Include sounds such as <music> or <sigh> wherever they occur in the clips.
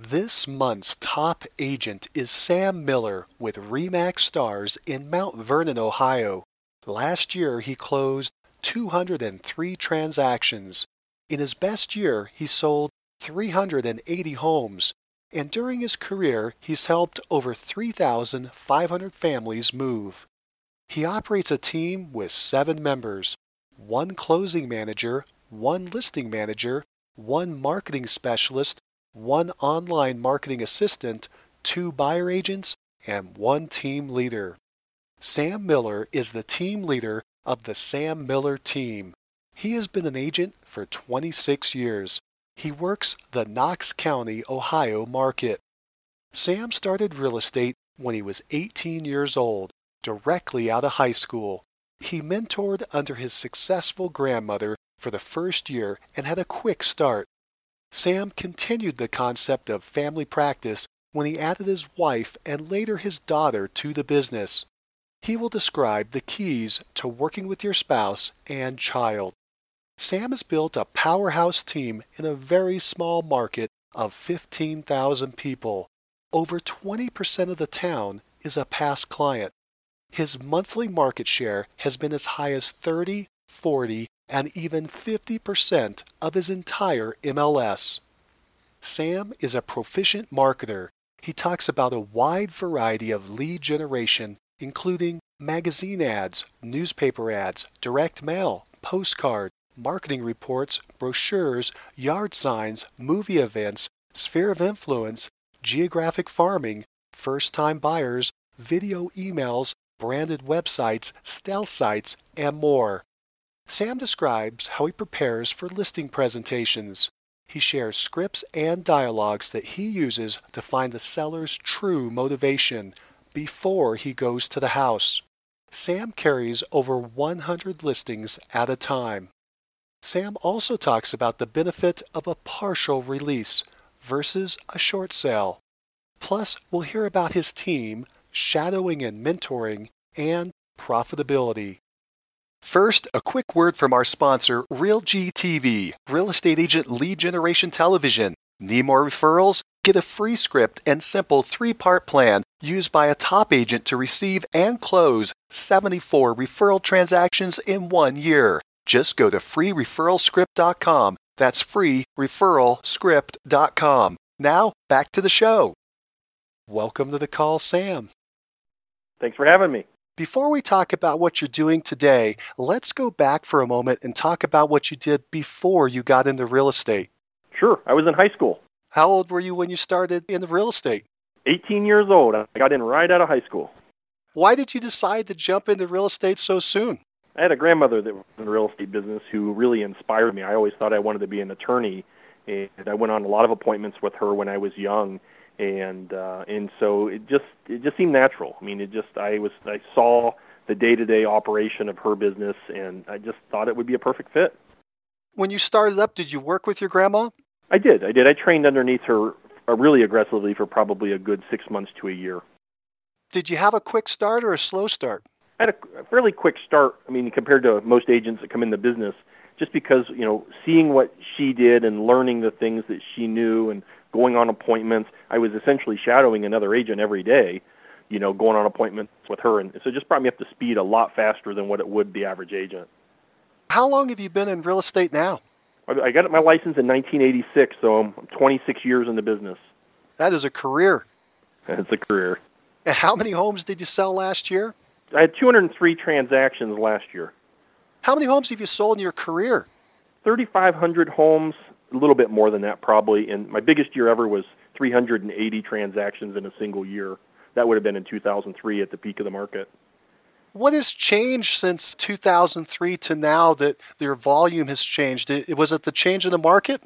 This month's top agent is Sam Miller with Remax Stars in Mount Vernon, Ohio. Last year, he closed 203 transactions. In his best year, he sold 380 homes. And during his career, he's helped over 3,500 families move. He operates a team with seven members one closing manager, one listing manager, one marketing specialist, one online marketing assistant, two buyer agents, and one team leader. Sam Miller is the team leader of the Sam Miller team. He has been an agent for 26 years. He works the Knox County, Ohio market. Sam started real estate when he was 18 years old, directly out of high school. He mentored under his successful grandmother for the first year and had a quick start. Sam continued the concept of family practice when he added his wife and later his daughter to the business. He will describe the keys to working with your spouse and child. Sam has built a powerhouse team in a very small market of 15,000 people. Over 20% of the town is a past client. His monthly market share has been as high as 30, 40, and even 50% of his entire MLS. Sam is a proficient marketer. He talks about a wide variety of lead generation, including magazine ads, newspaper ads, direct mail, postcard, marketing reports, brochures, yard signs, movie events, sphere of influence, geographic farming, first time buyers, video emails, branded websites, stealth sites, and more. Sam describes how he prepares for listing presentations. He shares scripts and dialogues that he uses to find the seller's true motivation before he goes to the house. Sam carries over 100 listings at a time. Sam also talks about the benefit of a partial release versus a short sale. Plus, we'll hear about his team, shadowing and mentoring, and profitability. First, a quick word from our sponsor, RealG TV, Real Estate Agent Lead Generation Television. Need more referrals? Get a free script and simple three part plan used by a top agent to receive and close 74 referral transactions in one year. Just go to freereferralscript.com. That's freereferralscript.com. Now, back to the show. Welcome to the call, Sam. Thanks for having me. Before we talk about what you're doing today, let's go back for a moment and talk about what you did before you got into real estate. Sure. I was in high school. How old were you when you started in the real estate? 18 years old. I got in right out of high school. Why did you decide to jump into real estate so soon? I had a grandmother that was in the real estate business who really inspired me. I always thought I wanted to be an attorney, and I went on a lot of appointments with her when I was young and uh, and so it just it just seemed natural. I mean, it just I was I saw the day-to-day operation of her business, and I just thought it would be a perfect fit. When you started up, did you work with your grandma? I did. I did. I trained underneath her uh, really aggressively for probably a good six months to a year. Did you have a quick start or a slow start? I had a, a fairly quick start. I mean, compared to most agents that come in the business, just because you know, seeing what she did and learning the things that she knew and going on appointments. I was essentially shadowing another agent every day, you know, going on appointments with her, and so it just brought me up to speed a lot faster than what it would the average agent. How long have you been in real estate now? I got my license in 1986, so I'm 26 years in the business. That is a career. It's a career. And how many homes did you sell last year? I had 203 transactions last year. How many homes have you sold in your career? 3,500 homes, a little bit more than that probably. And my biggest year ever was 380 transactions in a single year. That would have been in 2003 at the peak of the market. What has changed since 2003 to now that your volume has changed? Was it the change in the market?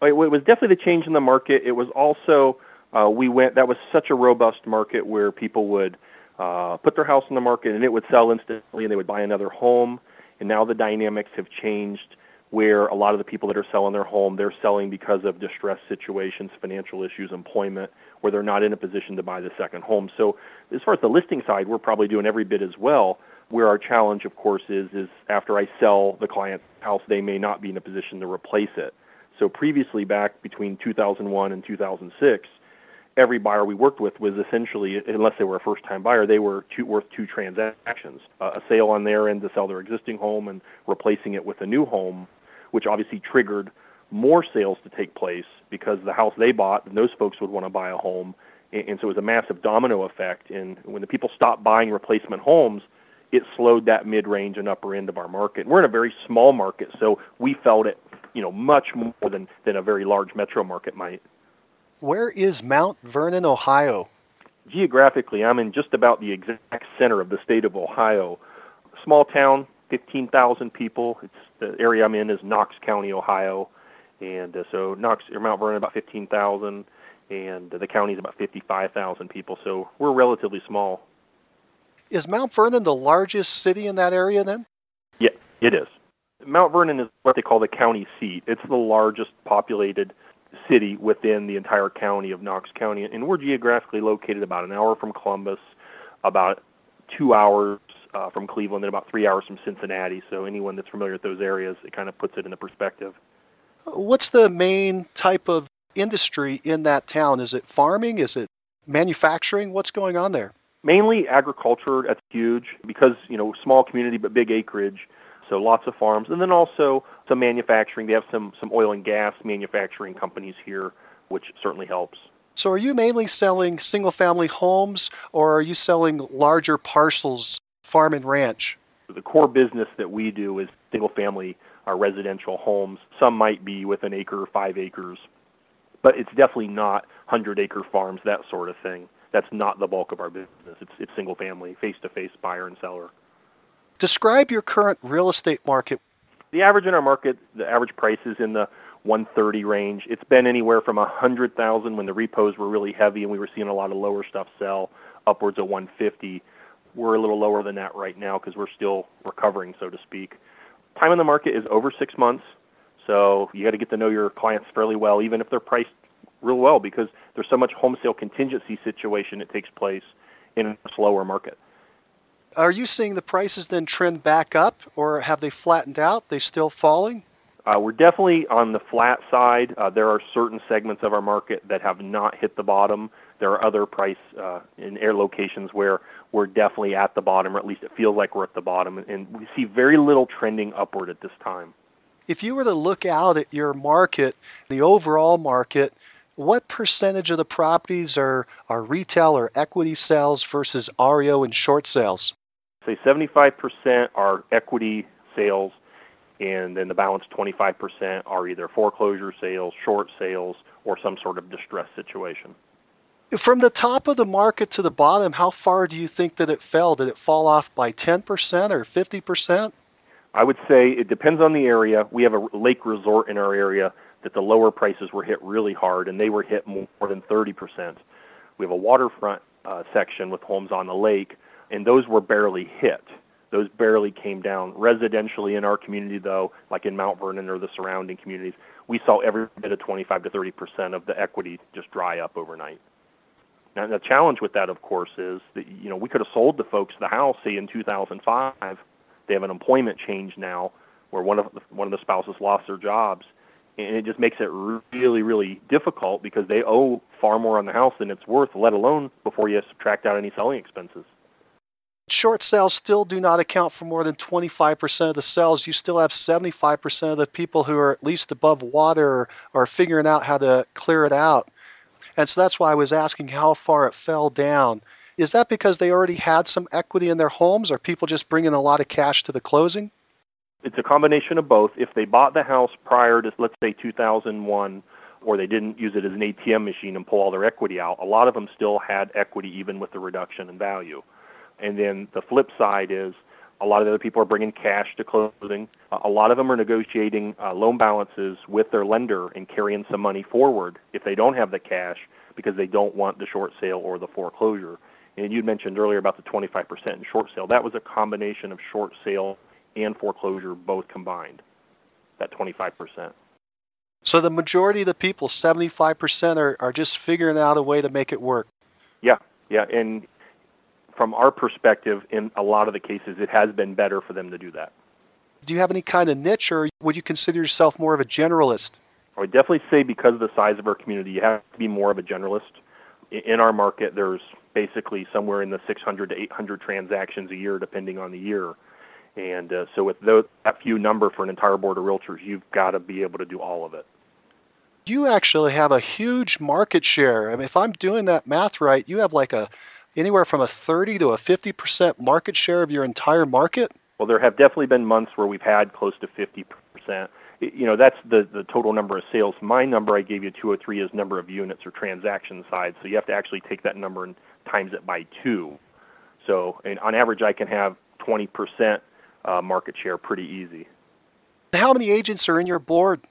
It was definitely the change in the market. It was also uh, we went. That was such a robust market where people would uh, put their house on the market and it would sell instantly and they would buy another home. And now the dynamics have changed where a lot of the people that are selling their home, they're selling because of distress situations, financial issues, employment, where they're not in a position to buy the second home. So as far as the listing side, we're probably doing every bit as well. Where our challenge, of course, is is after I sell the client's house, they may not be in a position to replace it. So previously, back between 2001 and 2006, every buyer we worked with was essentially, unless they were a first-time buyer, they were two, worth two transactions: uh, a sale on their end to sell their existing home and replacing it with a new home, which obviously triggered more sales to take place because the house they bought, those folks would want to buy a home, and, and so it was a massive domino effect. And when the people stopped buying replacement homes, it slowed that mid-range and upper end of our market. We're in a very small market, so we felt it, you know, much more than than a very large metro market might. Where is Mount Vernon, Ohio? Geographically, I'm in just about the exact center of the state of Ohio. Small town, 15,000 people. It's the area I'm in is Knox County, Ohio, and uh, so Knox or Mount Vernon about 15,000, and uh, the county is about 55,000 people. So we're relatively small. Is Mount Vernon the largest city in that area then? Yeah, it is. Mount Vernon is what they call the county seat. It's the largest populated city within the entire county of Knox County, and we're geographically located about an hour from Columbus, about two hours uh, from Cleveland, and about three hours from Cincinnati. So anyone that's familiar with those areas, it kind of puts it into perspective. What's the main type of industry in that town? Is it farming? Is it manufacturing? What's going on there? Mainly agriculture. That's huge because you know small community but big acreage so lots of farms, and then also some manufacturing. They have some some oil and gas manufacturing companies here, which certainly helps. So, are you mainly selling single family homes, or are you selling larger parcels, farm and ranch? The core business that we do is single family uh, residential homes. Some might be with an acre, five acres, but it's definitely not hundred acre farms, that sort of thing. That's not the bulk of our business. It's it's single family, face to face buyer and seller. Describe your current real estate market. The average in our market, the average price is in the 130 range. It's been anywhere from 100,000 when the repos were really heavy and we were seeing a lot of lower stuff sell upwards of 150. We're a little lower than that right now because we're still recovering, so to speak. Time in the market is over six months, so you got to get to know your clients fairly well, even if they're priced real well, because there's so much home sale contingency situation that takes place in a slower market. Are you seeing the prices then trend back up, or have they flattened out? They still falling? Uh, we're definitely on the flat side. Uh, there are certain segments of our market that have not hit the bottom. There are other price uh, in air locations where we're definitely at the bottom, or at least it feels like we're at the bottom, and we see very little trending upward at this time. If you were to look out at your market, the overall market, what percentage of the properties are, are retail or equity sales versus REO and short sales? say 75% are equity sales, and then the balance 25% are either foreclosure sales, short sales, or some sort of distress situation. From the top of the market to the bottom, how far do you think that it fell? Did it fall off by 10% or 50%? I would say it depends on the area. We have a lake resort in our area that the lower prices were hit really hard, and they were hit more than 30%. We have a waterfront uh, section with homes on the lake and those were barely hit. Those barely came down. Residentially in our community, though, like in Mount Vernon or the surrounding communities, we saw every bit of 25 to 30 percent of the equity just dry up overnight. Now, the challenge with that, of course, is that you know we could have sold the folks the house, say in 2005. They have an employment change now, where one of the, one of the spouses lost their jobs, and it just makes it really, really difficult because they owe far more on the house than it's worth, let alone before you subtract out any selling expenses short sales still do not account for more than 25% of the sales. You still have 75% of the people who are at least above water are figuring out how to clear it out. And so that's why I was asking how far it fell down. Is that because they already had some equity in their homes, or people just bringing a lot of cash to the closing? It's a combination of both. If they bought the house prior to, let's say, 2001, or they didn't use it as an ATM machine and pull all their equity out, a lot of them still had equity even with the reduction in value. And then the flip side is a lot of the other people are bringing cash to closing. A lot of them are negotiating uh, loan balances with their lender and carrying some money forward if they don't have the cash because they don't want the short sale or the foreclosure. And you mentioned earlier about the 25% in short sale. That was a combination of short sale and foreclosure both combined. That 25%. So the majority of the people, 75%, are, are just figuring out a way to make it work. Yeah, yeah. And from our perspective, in a lot of the cases, it has been better for them to do that. Do you have any kind of niche, or would you consider yourself more of a generalist? I would definitely say because of the size of our community, you have to be more of a generalist. In our market, there's basically somewhere in the 600 to 800 transactions a year, depending on the year. And uh, so, with those, that few number for an entire board of realtors, you've got to be able to do all of it. You actually have a huge market share. I mean, if I'm doing that math right, you have like a anywhere from a 30 to a 50 percent market share of your entire market. Well, there have definitely been months where we've had close to 50 percent. You know, that's the the total number of sales. My number I gave you 203 is number of units or transaction size. So you have to actually take that number and times it by two. So, and on average, I can have 20 percent uh, market share pretty easy. How many agents are in your board?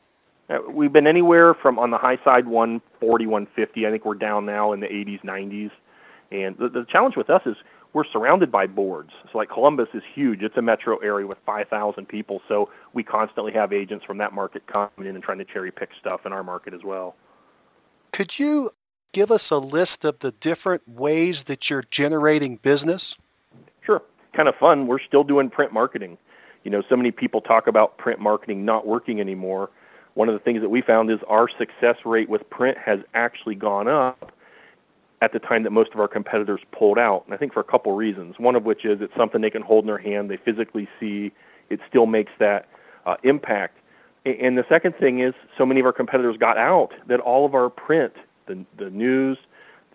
Uh, we've been anywhere from on the high side 140, 150. I think we're down now in the 80s, 90s. And the, the challenge with us is we're surrounded by boards. So like Columbus is huge. It's a metro area with 5,000 people. So we constantly have agents from that market coming in and trying to cherry pick stuff in our market as well. Could you give us a list of the different ways that you're generating business? Sure kind of fun. We're still doing print marketing. You know, so many people talk about print marketing not working anymore. One of the things that we found is our success rate with print has actually gone up at the time that most of our competitors pulled out. And I think for a couple reasons. One of which is it's something they can hold in their hand, they physically see, it still makes that uh, impact. And the second thing is so many of our competitors got out that all of our print, the, the news,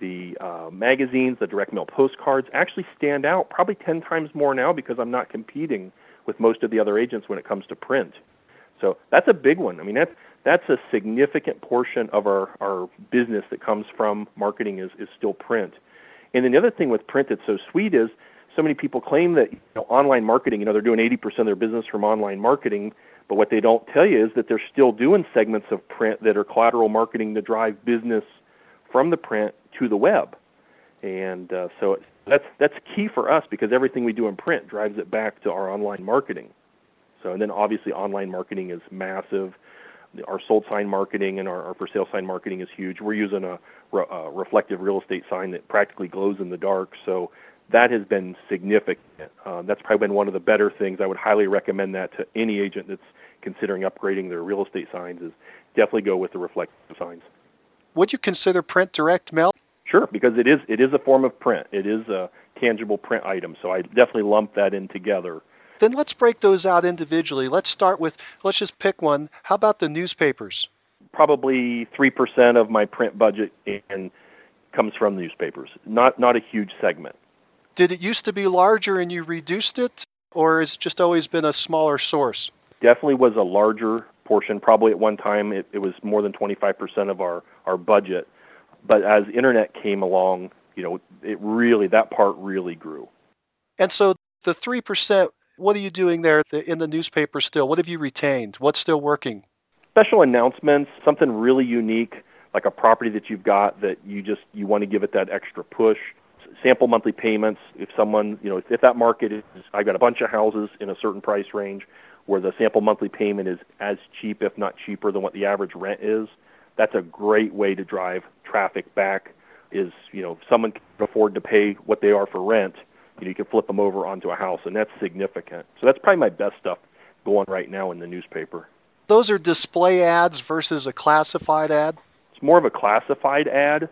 the uh, magazines, the direct mail postcards actually stand out probably 10 times more now because I'm not competing with most of the other agents when it comes to print. So that's a big one. I mean, that's that's a significant portion of our, our business that comes from marketing is, is still print. And then the other thing with print that's so sweet is so many people claim that you know, online marketing, you know, they're doing 80% of their business from online marketing, but what they don't tell you is that they're still doing segments of print that are collateral marketing to drive business from the print to the web. And uh, so that's that's key for us because everything we do in print drives it back to our online marketing. So and then obviously online marketing is massive. Our sold sign marketing and our, our for sale sign marketing is huge. We're using a, a reflective real estate sign that practically glows in the dark. So that has been significant. Uh, that's probably been one of the better things. I would highly recommend that to any agent that's considering upgrading their real estate signs. Is definitely go with the reflective signs. Would you consider print direct mail? Sure, because it is it is a form of print. It is a tangible print item, so I definitely lump that in together. Then let's break those out individually. Let's start with let's just pick one. How about the newspapers? Probably three percent of my print budget and comes from newspapers. Not not a huge segment. Did it used to be larger and you reduced it, or has it just always been a smaller source? Definitely was a larger portion. Probably at one time it, it was more than 25% of our, our budget but as internet came along, you know, it really that part really grew. And so the three percent, what are you doing there in the newspaper still? What have you retained? What's still working? Special announcements, something really unique, like a property that you've got that you just you want to give it that extra push. Sample monthly payments. If someone, you know, if, if that market is, I've got a bunch of houses in a certain price range where the sample monthly payment is as cheap, if not cheaper, than what the average rent is that's a great way to drive traffic back. Is you know if someone can afford to pay what they are for rent, you know you can flip them over onto a house, and that's significant. So that's probably my best stuff going right now in the newspaper. Those are display ads versus a classified ad. It's more of a classified ad.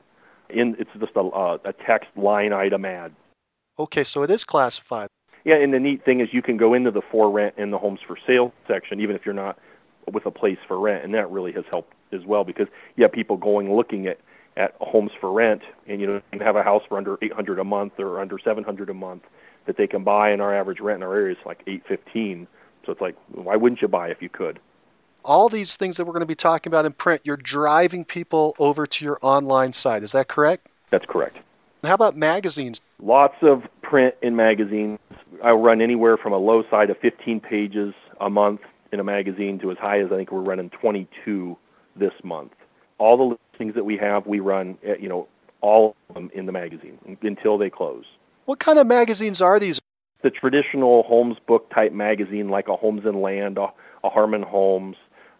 In it's just a, uh, a text line item ad. Okay, so it is classified. Yeah, and the neat thing is you can go into the for rent and the homes for sale section, even if you're not with a place for rent, and that really has helped as well because you have people going looking at at homes for rent, and you know you have a house for under 800 a month or under 700 a month that they can buy, and our average rent in our area is like 815. So it's like, why wouldn't you buy if you could? All these things that we're going to be talking about in print, you're driving people over to your online site. Is that correct? That's correct. How about magazines? Lots of print in magazines. I run anywhere from a low side of 15 pages a month in a magazine to as high as I think we're running 22 this month. All the listings that we have, we run, eh, you know, all of them in the magazine until they close. What kind of magazines are these? The traditional Homes book type magazine, like a Homes and Land, a, a Harmon Homes.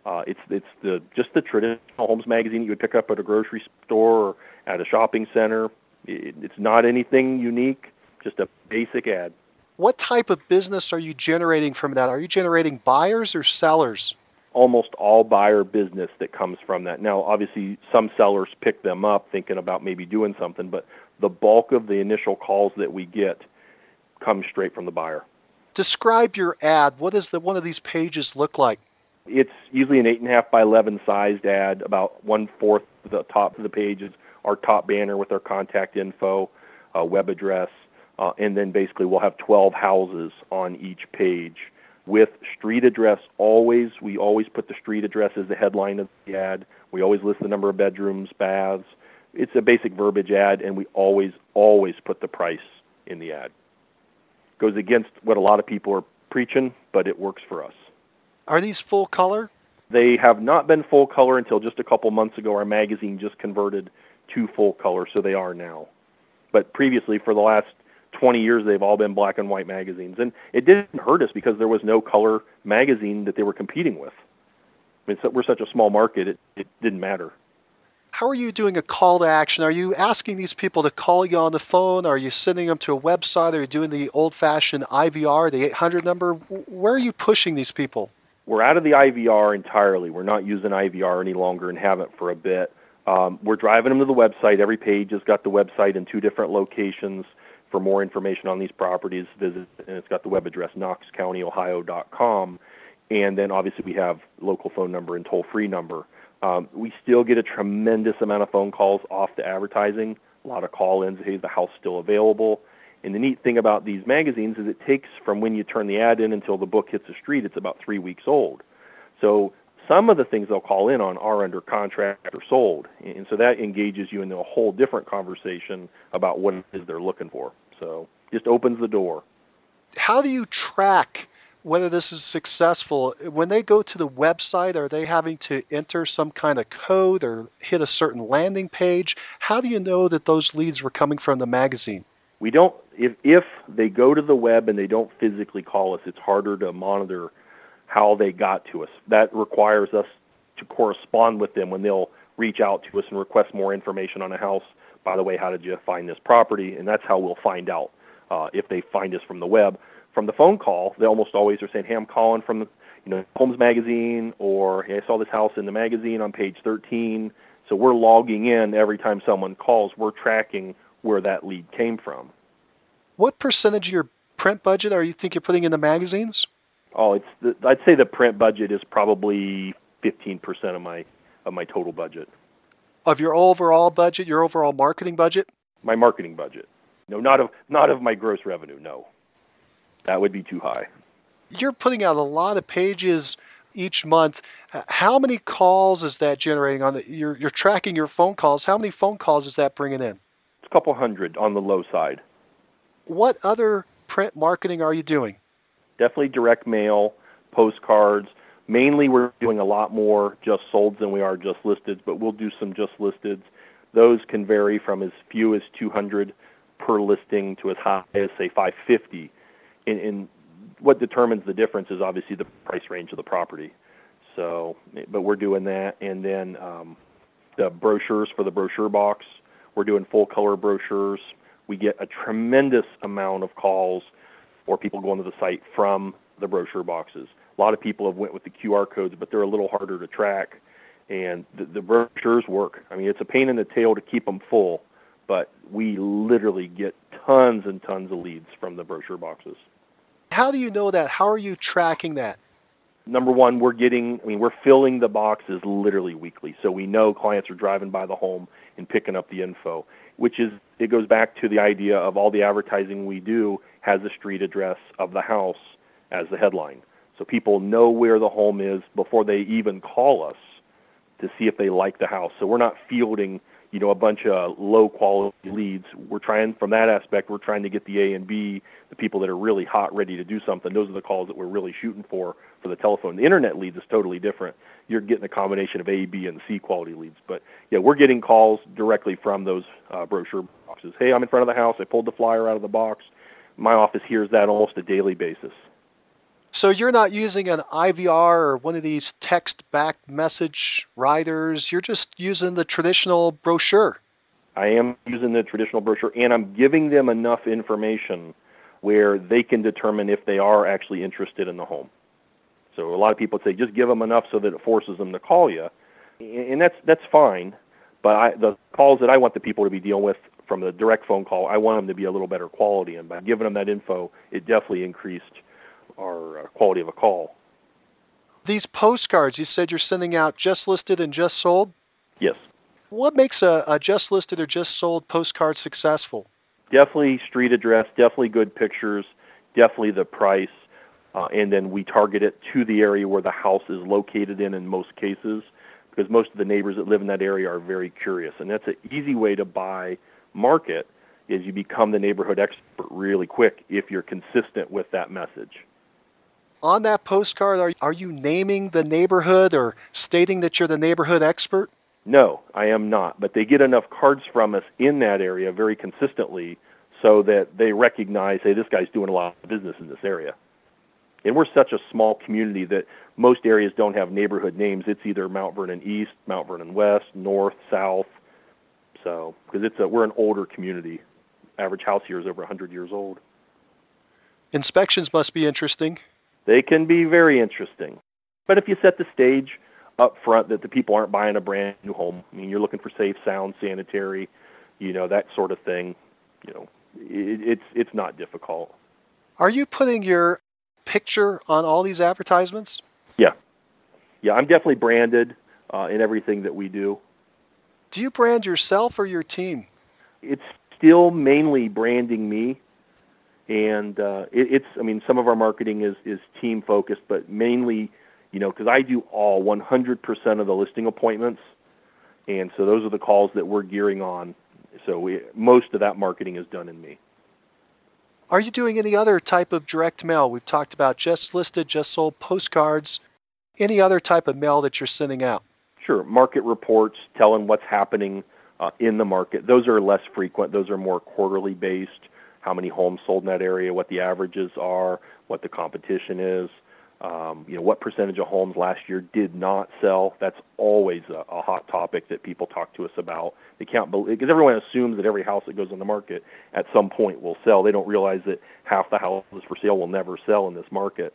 Uh, it's it's the just the traditional Homes magazine you would pick up at a grocery store or at a shopping center. It, it's not anything unique, just a basic ad. What type of business are you generating from that? Are you generating buyers or sellers? Almost all buyer business that comes from that. Now, obviously, some sellers pick them up thinking about maybe doing something, but the bulk of the initial calls that we get come straight from the buyer. Describe your ad. What does the one of these pages look like? It's usually an eight and a half by eleven sized ad. About one fourth of the top of the page is our top banner with our contact info, uh, web address, uh, and then basically we'll have 12 houses on each page with street address always. We always put the street address as the headline of the ad. We always list the number of bedrooms, baths. It's a basic verbiage ad, and we always, always put the price in the ad. Goes against what a lot of people are preaching, but it works for us. Are these full color? They have not been full color until just a couple months ago. Our magazine just converted to full color, so they are now. But previously, for the last 20 years they've all been black and white magazines. And it didn't hurt us because there was no color magazine that they were competing with. I mean, we're such a small market it, it didn't matter. How are you doing a call to action? Are you asking these people to call you on the phone? Are you sending them to a website? Are you doing the old fashioned ivr the 800 number? Where are you pushing these people? We're out of the ivr entirely. We're not using ivr any longer and haven't for a bit. Um, we're driving them to the website. Every page has got the website in two different locations for more information on these properties, visit, and it's got the web address knoxcountyohio.com. And then obviously we have local phone number and toll free number. Um, we still get a tremendous amount of phone calls off the advertising, a lot of call ins. Hey, the house still available? And the neat thing about these magazines is it takes from when you turn the ad in until the book hits the street, it's about three weeks old. So some of the things they'll call in on are under contract or sold. And so that engages you into a whole different conversation about what it is they're looking for. So just opens the door. How do you track whether this is successful? When they go to the website, are they having to enter some kind of code or hit a certain landing page? How do you know that those leads were coming from the magazine? We don't if if they go to the web and they don't physically call us, it's harder to monitor how they got to us. That requires us to correspond with them when they'll reach out to us and request more information on a house by the way, how did you find this property? And that's how we'll find out uh, if they find us from the web. From the phone call, they almost always are saying, "Hey, I'm calling from the, you know, Homes Magazine," or "Hey, I saw this house in the magazine on page 13." So we're logging in every time someone calls. We're tracking where that lead came from. What percentage of your print budget are you think you're putting in the magazines? Oh, it's the, I'd say the print budget is probably 15% of my of my total budget of your overall budget, your overall marketing budget? My marketing budget. No, not of not of my gross revenue. No, that would be too high. You're putting out a lot of pages each month. Uh, how many calls is that generating on the? You're you're tracking your phone calls. How many phone calls is that bringing in? It's a couple hundred on the low side. What other print marketing are you doing? Definitely direct mail, postcards, Mainly, we're doing a lot more just solds than we are just listeds, but we'll do some just listeds. Those can vary from as few as 200 per listing to as high as say 550. In, in what determines the difference is obviously the price range of the property. So, but we're doing that, and then um, the brochures for the brochure box. We're doing full color brochures. We get a tremendous amount of calls or people going to the site from the brochure boxes. A lot of people have went with the QR codes, but they're a little harder to track. And the, the brochures work. I mean, it's a pain in the tail to keep them full, but we literally get tons and tons of leads from the brochure boxes. How do you know that? How are you tracking that? Number one, we're getting, I mean, we're filling the boxes literally weekly. So we know clients are driving by the home and picking up the info, which is, it goes back to the idea of all the advertising we do has a street address of the house as the headline so people know where the home is before they even call us to see if they like the house. So we're not fielding, you know, a bunch of low quality leads. We're trying from that aspect, we're trying to get the A and B, the people that are really hot, ready to do something. Those are the calls that we're really shooting for for the telephone. The internet leads is totally different. You're getting a combination of A, B, and C quality leads. But yeah, we're getting calls directly from those uh, brochure boxes. Hey, I'm in front of the house. I pulled the flyer out of the box. My office hears that almost a daily basis. So you're not using an IVR or one of these text-back message writers. You're just using the traditional brochure. I am using the traditional brochure, and I'm giving them enough information where they can determine if they are actually interested in the home. So a lot of people say just give them enough so that it forces them to call you, and that's that's fine. But I, the calls that I want the people to be dealing with from the direct phone call, I want them to be a little better quality, and by giving them that info, it definitely increased our uh, quality of a call. These postcards, you said you're sending out just listed and just sold. Yes. What makes a, a just listed or just sold postcard successful? Definitely street address, definitely good pictures, definitely the price, uh, and then we target it to the area where the house is located in in most cases because most of the neighbors that live in that area are very curious and that's an easy way to buy market is you become the neighborhood expert really quick if you're consistent with that message on that postcard are, are you naming the neighborhood or stating that you're the neighborhood expert no i am not but they get enough cards from us in that area very consistently so that they recognize hey this guy's doing a lot of business in this area and we're such a small community that most areas don't have neighborhood names. It's either Mount Vernon East, Mount Vernon West, North, South. So, because it's a we're an older community. Average house here is over 100 years old. Inspections must be interesting. They can be very interesting. But if you set the stage up front that the people aren't buying a brand new home, I mean, you're looking for safe, sound, sanitary, you know, that sort of thing, you know, it, it's it's not difficult. Are you putting your picture on all these advertisements? Yeah, yeah, I'm definitely branded uh, in everything that we do. Do you brand yourself or your team? It's still mainly branding me, and uh, it, it's. I mean, some of our marketing is is team focused, but mainly, you know, because I do all 100% of the listing appointments, and so those are the calls that we're gearing on. So we, most of that marketing is done in me. Are you doing any other type of direct mail? We've talked about just listed, just sold postcards. Any other type of mail that you're sending out? Sure. Market reports telling what's happening uh, in the market. Those are less frequent. Those are more quarterly based. How many homes sold in that area, what the averages are, what the competition is. Um, you know, what percentage of homes last year did not sell? That's always a, a hot topic that people talk to us about. They can't believe because everyone assumes that every house that goes on the market at some point will sell. They don't realize that half the houses for sale will never sell in this market.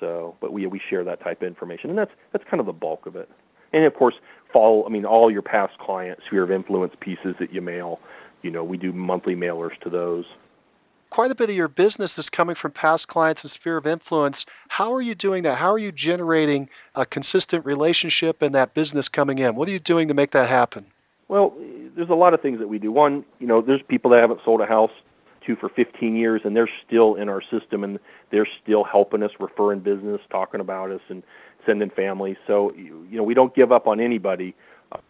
So, but we we share that type of information, and that's that's kind of the bulk of it. And of course, follow. I mean, all your past clients, sphere of influence pieces that you mail. You know, we do monthly mailers to those quite a bit of your business is coming from past clients and sphere of influence. How are you doing that? How are you generating a consistent relationship and that business coming in? What are you doing to make that happen? Well, there's a lot of things that we do. One, you know, there's people that haven't sold a house to for 15 years and they're still in our system and they're still helping us, referring business, talking about us, and sending families. So, you know, we don't give up on anybody.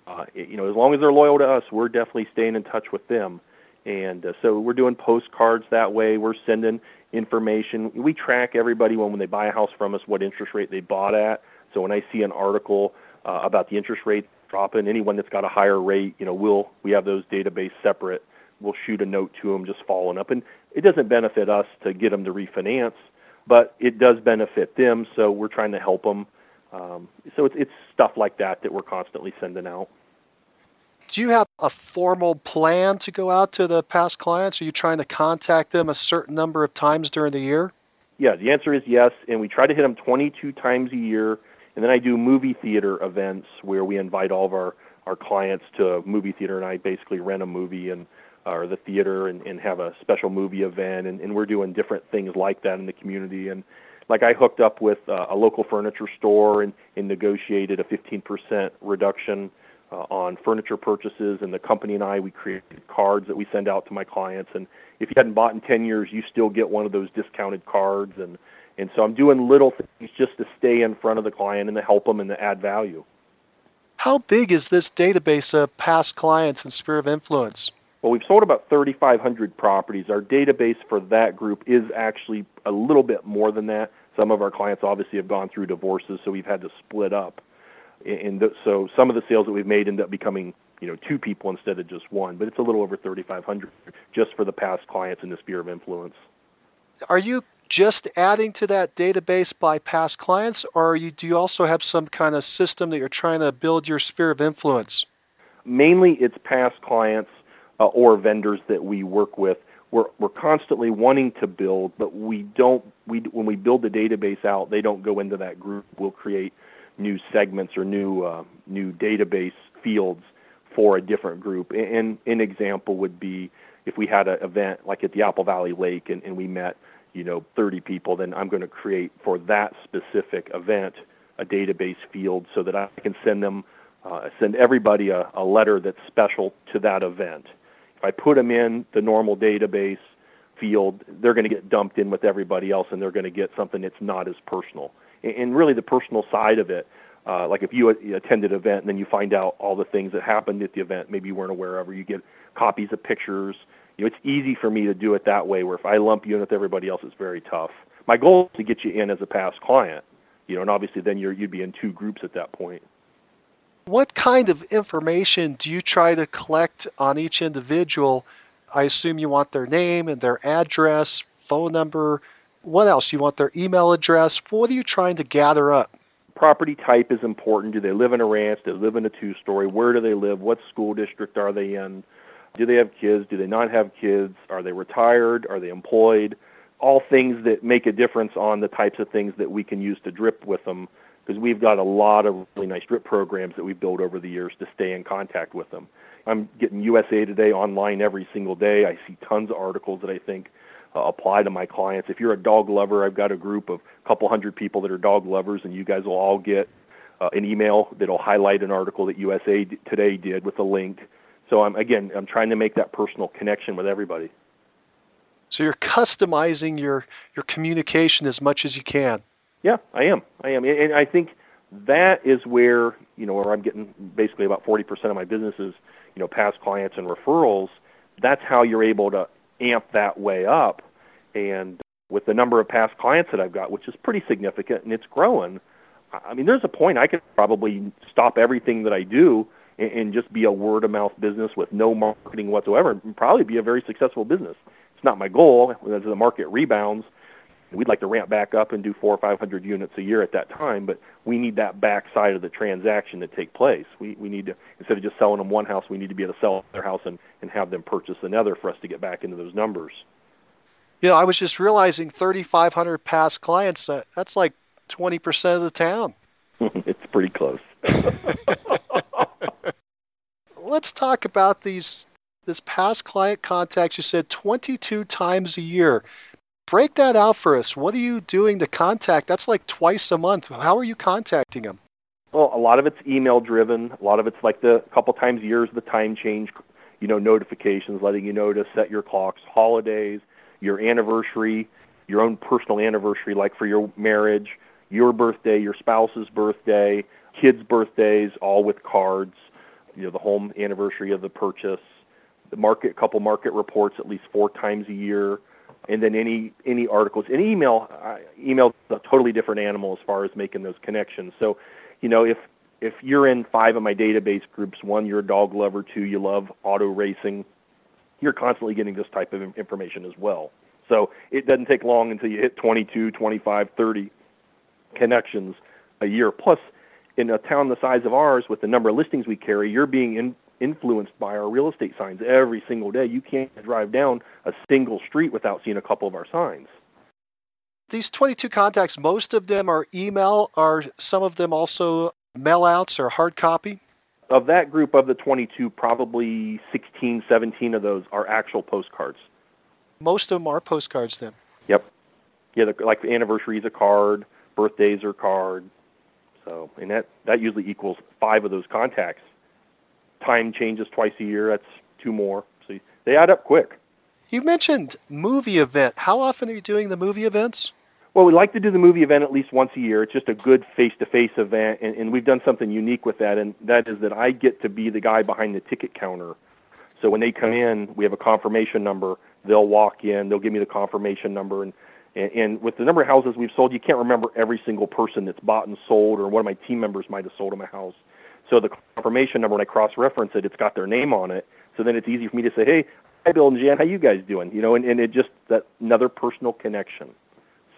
Uh, you know, as long as they're loyal to us, we're definitely staying in touch with them. And uh, so we're doing postcards that way. We're sending information. We track everybody when, when they buy a house from us what interest rate they bought at. So when I see an article uh, about the interest rate dropping, anyone that's got a higher rate, you know, we'll we have those database separate. We'll shoot a note to them just following up, and it doesn't benefit us to get them to refinance, but it does benefit them. So we're trying to help them. Um, so it's it's stuff like that that we're constantly sending out. Do you have a formal plan to go out to the past clients? Are you trying to contact them a certain number of times during the year? Yeah, the answer is yes, and we try to hit them 22 times a year. And then I do movie theater events where we invite all of our, our clients to movie theater, and I basically rent a movie and or the theater and, and have a special movie event, and, and we're doing different things like that in the community. And like I hooked up with uh, a local furniture store and, and negotiated a 15% reduction uh, on furniture purchases, and the company and I we created cards that we send out to my clients. And if you hadn't bought in 10 years, you still get one of those discounted cards. And and so I'm doing little things just to stay in front of the client and to help them and to add value. How big is this database of past clients and sphere of influence? Well, we've sold about 3,500 properties. Our database for that group is actually a little bit more than that. Some of our clients obviously have gone through divorces, so we've had to split up. And so some of the sales that we've made end up becoming, you know, two people instead of just one. But it's a little over 3,500 just for the past clients in the sphere of influence. Are you just adding to that database by past clients, or you, do you also have some kind of system that you're trying to build your sphere of influence? Mainly, it's past clients uh, or vendors that we work with. We're, we're constantly wanting to build, but we don't. We when we build the database out, they don't go into that group. We'll create new segments or new uh, new database fields for a different group. And an example would be if we had an event like at the Apple Valley Lake and, and we met, you know, 30 people, then I'm going to create for that specific event a database field so that I can send them, uh, send everybody a, a letter that's special to that event. If I put them in the normal database field, they're going to get dumped in with everybody else and they're going to get something that's not as personal. And really the personal side of it, uh, like if you attended an event and then you find out all the things that happened at the event, maybe you weren't aware of, or you get copies of pictures. You know, it's easy for me to do it that way. Where if I lump you in with everybody else, it's very tough. My goal is to get you in as a past client. You know, and obviously then you're you'd be in two groups at that point. What kind of information do you try to collect on each individual? I assume you want their name and their address, phone number. What else? You want their email address. What are you trying to gather up? Property type is important. Do they live in a ranch? Do they live in a two story? Where do they live? What school district are they in? Do they have kids? Do they not have kids? Are they retired? Are they employed? All things that make a difference on the types of things that we can use to drip with them because we've got a lot of really nice drip programs that we've built over the years to stay in contact with them. I'm getting USA Today online every single day. I see tons of articles that I think apply to my clients. If you're a dog lover, I've got a group of a couple hundred people that are dog lovers, and you guys will all get uh, an email that'll highlight an article that USA Today did with a link. So I'm again, I'm trying to make that personal connection with everybody. So you're customizing your your communication as much as you can. Yeah, I am. I am, and I think that is where you know where I'm getting basically about 40% of my businesses, you know, past clients and referrals. That's how you're able to amp that way up, and with the number of past clients that I've got, which is pretty significant and it's growing. I mean, there's a point I could probably stop everything that I do and, and just be a word of mouth business with no marketing whatsoever, and probably be a very successful business. It's not my goal. As the market rebounds, We'd like to ramp back up and do four or five hundred units a year at that time, but we need that back side of the transaction to take place. We we need to instead of just selling them one house, we need to be able to sell their house and, and have them purchase another for us to get back into those numbers. Yeah, I was just realizing 3,500 past clients. Uh, that's like 20% of the town. <laughs> <laughs> it's pretty close. <laughs> Let's talk about these this past client contacts. You said 22 times a year. Break that out for us. What are you doing to contact? That's like twice a month. How are you contacting them? Well, a lot of it's email driven. A lot of it's like the couple times a year is the time change, you know, notifications letting you know to set your clocks, holidays, your anniversary, your own personal anniversary, like for your marriage, your birthday, your spouse's birthday, kids' birthdays, all with cards. You know, the home anniversary of the purchase, the market, couple market reports at least four times a year and then any any articles. And email uh, email a totally different animal as far as making those connections. So, you know, if if you're in five of my database groups, one you're a dog lover, two you love auto racing, you're constantly getting this type of information as well. So it doesn't take long until you hit 22, 25, 30 connections a year. Plus, in a town the size of ours, with the number of listings we carry, you're being in, influenced by our real estate signs every single day. You can't drive down a single street without seeing a couple of our signs. These 22 contacts, most of them are email. Are some of them also mailouts or hard copy? Of that group of the 22, probably 16, 17 of those are actual postcards. Most of them are postcards then? Yep. Yeah, the, like the anniversary is a card, birthdays are card. So, and that, that usually equals five of those contacts time changes twice a year. That's two more. So they add up quick. You mentioned movie event. How often are you doing the movie events? Well, we like to do the movie event at least once a year. It's just a good face-to-face event, and, and we've done something unique with that, and that is that I get to be the guy behind the ticket counter. So when they come in, we have a confirmation number. They'll walk in, they'll give me the confirmation number, and and, and with the number of houses we've sold, you can't remember every single person that's bought and sold, or one of my team members might have sold them a house. So the confirmation number, when I cross-reference it, it's got their name on it. So then it's easy for me to say, "Hey, hi, Bill and Jan, how you guys doing?" You know, and, and it just that another personal connection.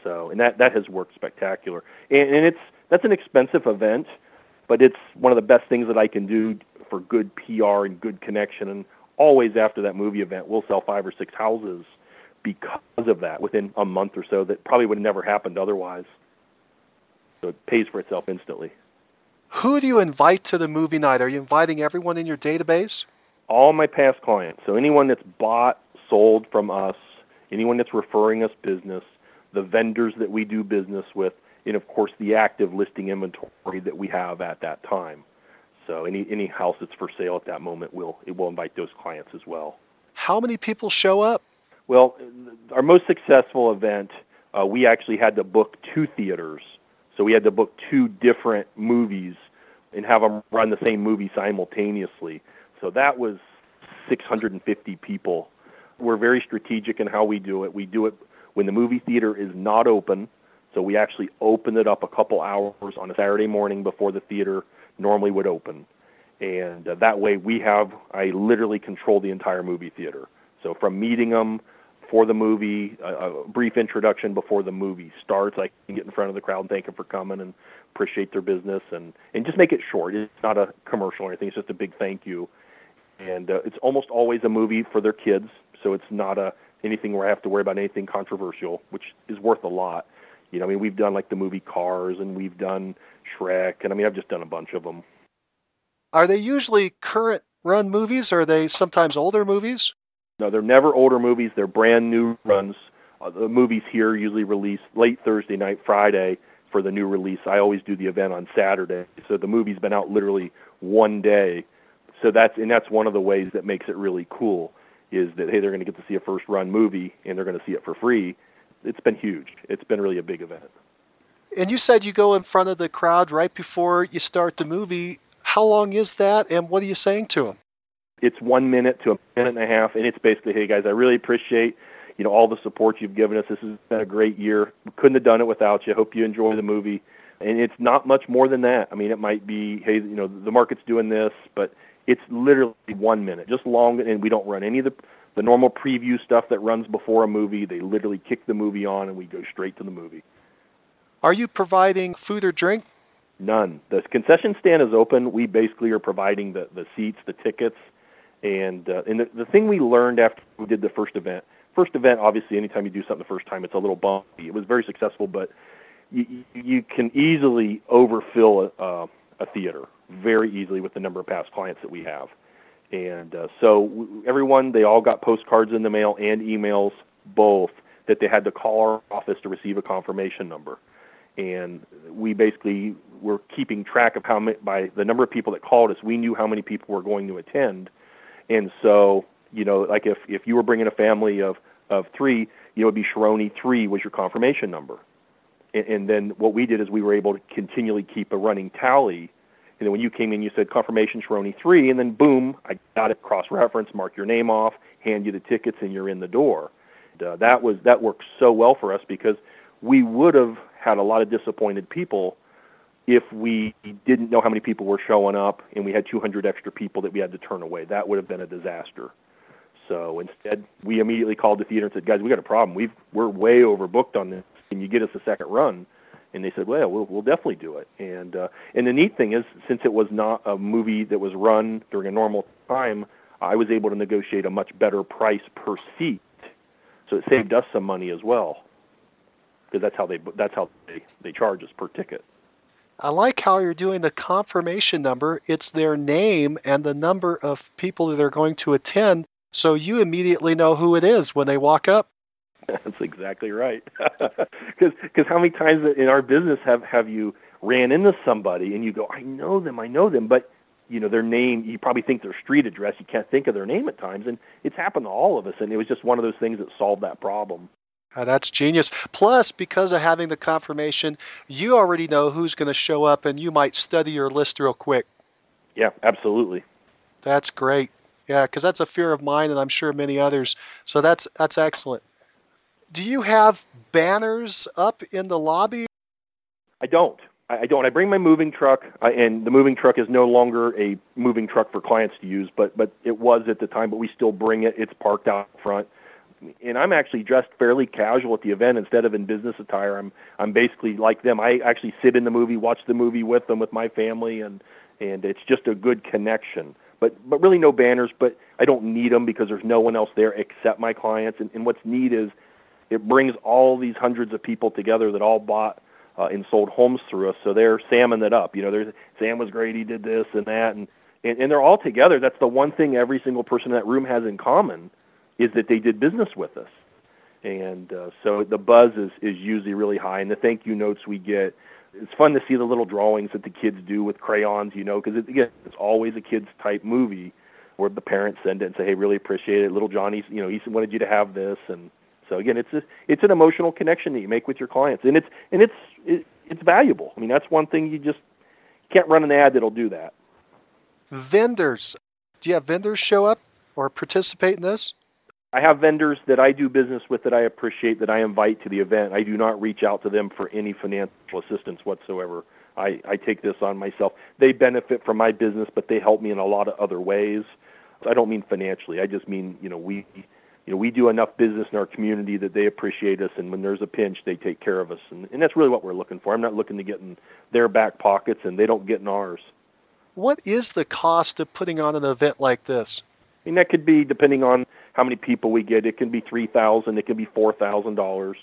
So, and that that has worked spectacular. And, and it's that's an expensive event, but it's one of the best things that I can do for good PR and good connection. And always after that movie event, we'll sell five or six houses because of that within a month or so that probably would have never happened otherwise. So it pays for itself instantly. Who do you invite to the movie night? Are you inviting everyone in your database? All my past clients. So anyone that's bought, sold from us, anyone that's referring us business, the vendors that we do business with, and of course the active listing inventory that we have at that time. So any any house that's for sale at that moment will it will invite those clients as well. How many people show up? Well, our most successful event, uh, we actually had to book two theaters. So we had to book two different movies and have them run the same movie simultaneously. So that was 650 people. We're very strategic in how we do it. We do it when the movie theater is not open. So we actually open it up a couple hours on a Saturday morning before the theater normally would open. And uh, that way we have, I literally control the entire movie theater. So from meeting them for the movie, a, a brief introduction before the movie starts. I can get in front of the crowd and thank them for coming and appreciate their business and and just make it short. It's not a commercial or anything. It's just a big thank you. And uh, it's almost always a movie for their kids, so it's not a anything where I have to worry about anything controversial, which is worth a lot. You know, I mean, we've done like the movie Cars and we've done Shrek, and I mean, I've just done a bunch of them. Are they usually current run movies or are they sometimes older movies? No, they're never older movies. They're brand new runs. Uh, the movies here usually release late Thursday night, Friday for the new release. I always do the event on Saturday, so the movie's been out literally one day. So that's and that's one of the ways that makes it really cool is that hey, they're going to get to see a first run movie and they're going to see it for free. It's been huge. It's been really a big event. And you said you go in front of the crowd right before you start the movie. How long is that, and what are you saying to them? It's one minute to a minute and a half, and it's basically, hey guys, I really appreciate you know all the support you've given us. This has been a great year. We couldn't have done it without you. Hope you enjoy the movie. And it's not much more than that. I mean, it might be, hey, you know, the market's doing this, but it's literally one minute, just long, and we don't run any of the the normal preview stuff that runs before a movie. They literally kick the movie on, and we go straight to the movie. Are you providing food or drink? None. The concession stand is open. We basically are providing the the seats, the tickets, and uh, and the, the thing we learned after we did the first event, first event, obviously, anytime you do something the first time, it's a little bumpy. It was very successful, but you, you can easily overfill a, uh, a theater very easily with the number of past clients that we have. And uh, so everyone, they all got postcards in the mail and emails, both, that they had to call our office to receive a confirmation number. And we basically were keeping track of how many, by the number of people that called us, we knew how many people were going to attend and so, you know, like if if you were bringing a family of of three, you know, it'd be Sharoni three was your confirmation number. And, and then what we did is we were able to continually keep a running tally. And then when you came in, you said confirmation Sharoni three, and then boom, I got it cross reference, mark your name off, hand you the tickets, and you're in the door. And, uh, that was that worked so well for us because we would have had a lot of disappointed people if we didn't know how many people were showing up and we had 200 extra people that we had to turn away. That would have been a disaster. So instead, we immediately called the theater and said, "Guys, we got a problem. We've we're way overbooked on this. Can you get us a second run?" And they said, "Well, we'll, we'll definitely do it." And uh, and the neat thing is, since it was not a movie that was run during a normal time, I was able to negotiate a much better price per seat. So it saved us some money as well, because that's how they that's how they they charge us per ticket. I like how you're doing the confirmation number. It's their name and the number of people that they're going to attend, so you immediately know who it is when they walk up. <laughs> That's exactly right. <laughs> Because how many times in our business have have you ran into somebody and you go, I know them, I know them, but you know their name. You probably think their street address. You can't think of their name at times, and it's happened to all of us. And it was just one of those things that solved that problem. Uh, that's genius. Plus, because of having the confirmation, you already know who's going to show up and you might study your list real quick. Yeah, absolutely. That's great. Yeah, because that's a fear of mine and I'm sure many others. So that's that's excellent. Do you have banners up in the lobby? I don't. I don't. I bring my moving truck, uh, and the moving truck is no longer a moving truck for clients to use, but but it was at the time. But we still bring it. It's parked out front, and I'm actually dressed fairly casual at the event instead of in business attire. I'm I'm basically like them. I actually sit in the movie, watch the movie with them, with my family, and and it's just a good connection. But but really no banners. But I don't need them because there's no one else there except my clients. And, and what's neat is it brings all these hundreds of people together that all bought uh, and sold homes through us. So they're salmon it up. You know, there's Sam was great. He did this and that, and, and and they're all together. That's the one thing every single person in that room has in common is that they did business with us. And uh, so the buzz is is usually really high, and the thank you notes we get. It's fun to see the little drawings that the kids do with crayons, you know, because it, again, it's always a kids type movie where the parents send it and say, "Hey, really appreciate it." Little Johnny, you know, he wanted you to have this, and so again, it's a, it's an emotional connection that you make with your clients, and it's and it's it, it's valuable. I mean, that's one thing you just can't run an ad that'll do that. Vendors, do you have vendors show up or participate in this? I have vendors that I do business with that I appreciate that I invite to the event. I do not reach out to them for any financial assistance whatsoever. I, I take this on myself. They benefit from my business, but they help me in a lot of other ways. I don't mean financially. I just mean, you know, we you know, we do enough business in our community that they appreciate us, and when there's a pinch, they take care of us, and, and that's really what we're looking for. I'm not looking to get in their back pockets, and they don't get in ours. What is the cost of putting on an event like this? I mean, that could be depending on how many people we get. It can be three thousand. It can be four thousand dollars,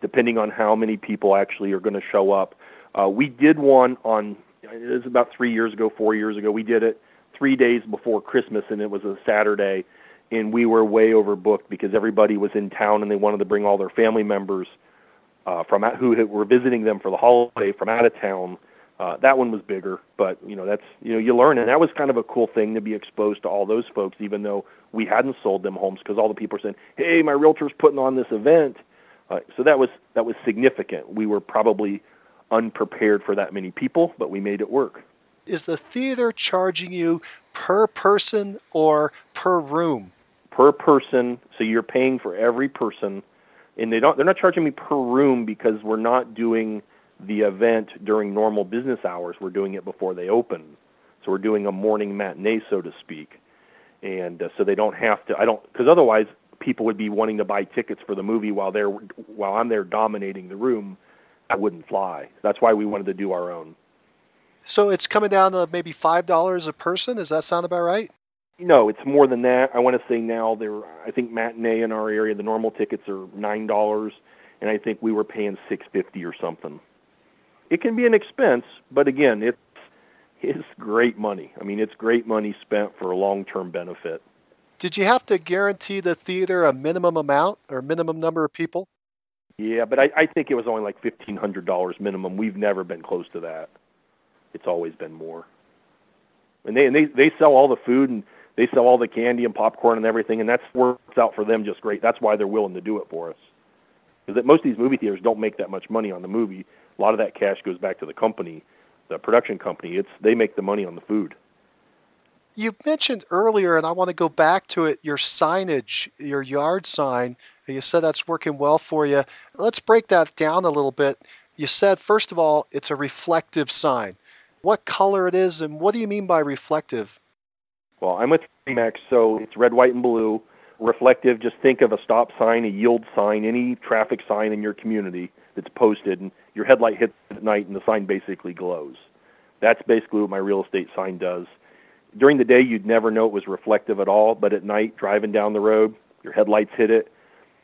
depending on how many people actually are going to show up. Uh, we did one on. It was about three years ago, four years ago. We did it three days before Christmas, and it was a Saturday and we were way overbooked because everybody was in town and they wanted to bring all their family members uh, from who were visiting them for the holiday from out of town. Uh, that one was bigger, but you know that's you know you learn, and that was kind of a cool thing to be exposed to all those folks, even though we hadn't sold them homes, because all the people were saying, "Hey, my realtor's putting on this event," uh, so that was that was significant. We were probably unprepared for that many people, but we made it work. Is the theater charging you per person or per room? Per person, so you're paying for every person, and they don't. They're not charging me per room because we're not doing the event during normal business hours. We're doing it before they open, so we're doing a morning matinee, so to speak, and uh, so they don't have to. I don't because otherwise people would be wanting to buy tickets for the movie while they're while I'm there dominating the room. That wouldn't fly. That's why we wanted to do our own. So it's coming down to maybe five dollars a person. Does that sound about right? No, it's more than that. I want to say now there. I think matinee in our area, the normal tickets are nine dollars, and I think we were paying six fifty or something. It can be an expense, but again, it's it's great money. I mean, it's great money spent for a long term benefit. Did you have to guarantee the theater a minimum amount or minimum number of people? Yeah, but I, I think it was only like fifteen hundred dollars minimum. We've never been close to that. It's always been more. And they and they they sell all the food and they sell all the candy and popcorn and everything, and that works out for them just great. That's why they're willing to do it for us. Because most of these movie theaters don't make that much money on the movie. A lot of that cash goes back to the company, the production company. It's they make the money on the food. You mentioned earlier, and I want to go back to it, your signage, your yard sign. You said that's working well for you. Let's break that down a little bit. You said, first of all, it's a reflective sign. What color it is, and what do you mean by reflective? Well, I'm with Remax, so it's red, white, and blue. Reflective, just think of a stop sign, a yield sign, any traffic sign in your community that's posted, and your headlight hits at night and the sign basically glows. That's basically what my real estate sign does. During the day, you'd never know it was reflective at all, but at night, driving down the road, your headlights hit it.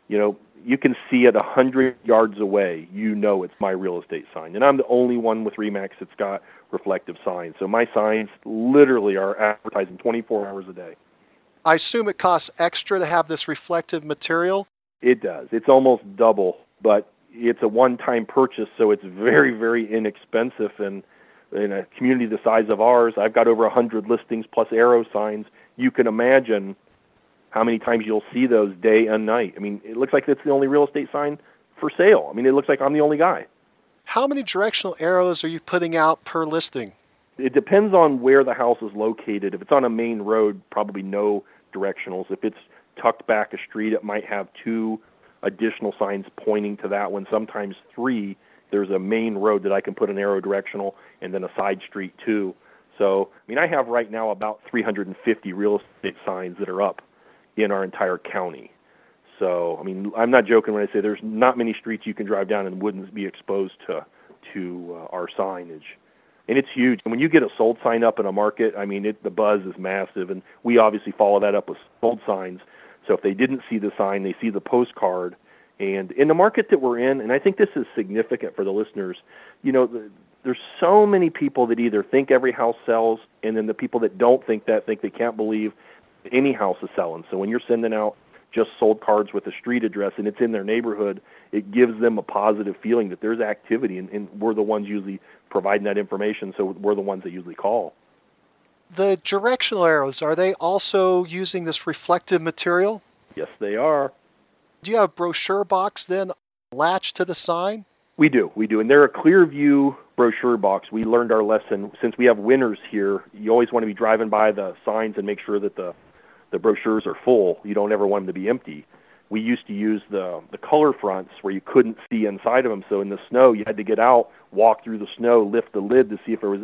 You know, you can see it a hundred yards away. You know it's my real estate sign, and I'm the only one with Remax that's got reflective signs. So my signs literally are advertising 24 hours a day. I assume it costs extra to have this reflective material. It does. It's almost double, but it's a one-time purchase, so it's very, very inexpensive. And in a community the size of ours, I've got over 100 listings plus arrow signs. You can imagine how many times you'll see those day and night. I mean, it looks like it's the only real estate sign for sale. I mean, it looks like I'm the only guy. How many directional arrows are you putting out per listing? It depends on where the house is located. If it's on a main road, probably no directionals. If it's tucked back a street, it might have two additional signs pointing to that one, sometimes three. There's a main road that I can put an arrow directional and then a side street too. So, I mean, I have right now about 350 real estate signs that are up in our entire county. So, I mean, I'm not joking when I say there's not many streets you can drive down and wouldn't be exposed to to uh, our signage. And it's huge. And when you get a sold sign up in a market, I mean, it, the buzz is massive. And we obviously follow that up with sold signs. So if they didn't see the sign, they see the postcard. And in the market that we're in, and I think this is significant for the listeners, you know, the, there's so many people that either think every house sells, and then the people that don't think that think they can't believe any house is selling. So when you're sending out just sold cards with a street address and it's in their neighborhood, it gives them a positive feeling that there's activity, and, and we're the ones usually providing that information, so we're the ones that usually call. The directional arrows, are they also using this reflective material? Yes, they are. Do you have a brochure box then latched to the sign? We do, we do. And they're a clear view brochure box. We learned our lesson. Since we have winners here, you always want to be driving by the signs and make sure that the, the brochures are full. You don't ever want them to be empty. We used to use the, the color fronts where you couldn't see inside of them. So in the snow, you had to get out, walk through the snow, lift the lid to see if there was.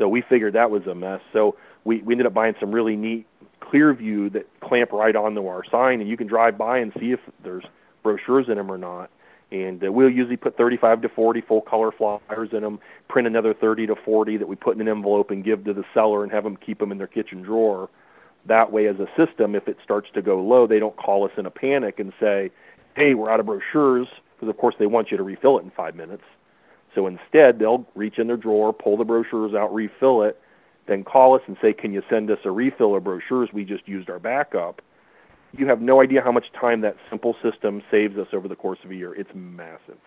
So we figured that was a mess. So we, we ended up buying some really neat clear view that clamp right onto our sign, and you can drive by and see if there's brochures in them or not and uh, we'll usually put 35 to 40 full color flyers in them, print another 30 to 40 that we put in an envelope and give to the seller and have them keep them in their kitchen drawer. That way, as a system, if it starts to go low, they don't call us in a panic and say, hey, we're out of brochures, because of course they want you to refill it in five minutes. So instead, they'll reach in their drawer, pull the brochures out, refill it, then call us and say, can you send us a refill of brochures? We just used our backup you have no idea how much time that simple system saves us over the course of a year. It's massive.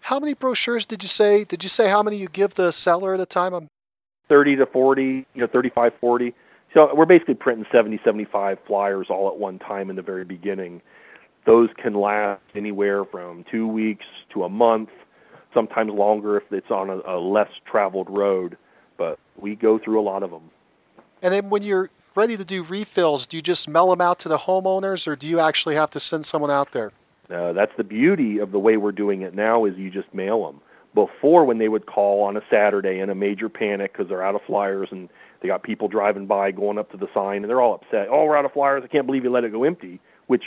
How many brochures did you say? Did you say how many you give the seller at a time? I'm... 30 to 40, you know, 35, 40. So we're basically printing 70, 75 flyers all at one time in the very beginning. Those can last anywhere from two weeks to a month, sometimes longer if it's on a, a less traveled road. But we go through a lot of them. And then when you're ready to do refills, do you just mail them out to the homeowners, or do you actually have to send someone out there? Uh, that's the beauty of the way we're doing it now is you just mail them. Before, when they would call on a Saturday in a major panic because they're out of flyers and they got people driving by going up to the sign and they're all upset. Oh, we're out of flyers. I can't believe you let it go empty. Which,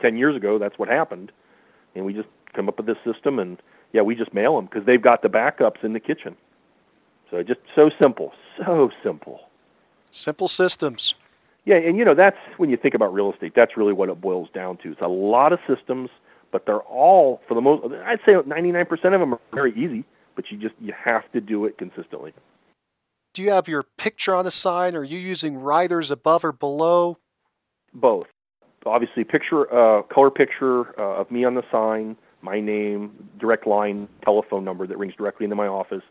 ten years ago, that's what happened. And we just come up with this system and yeah, we just mail them because they've got the backups in the kitchen. So just so simple, so simple. Simple systems. Yeah, and you know that's when you think about real estate, that's really what it boils down to. It's a lot of systems, but they're all for the most. I'd say 99% of them are very easy, but you just you have to do it consistently. Do you have your picture on the sign? Or are you using riders above or below? Both. Obviously, picture, uh, color picture uh, of me on the sign, my name, direct line, telephone number that rings directly into my office,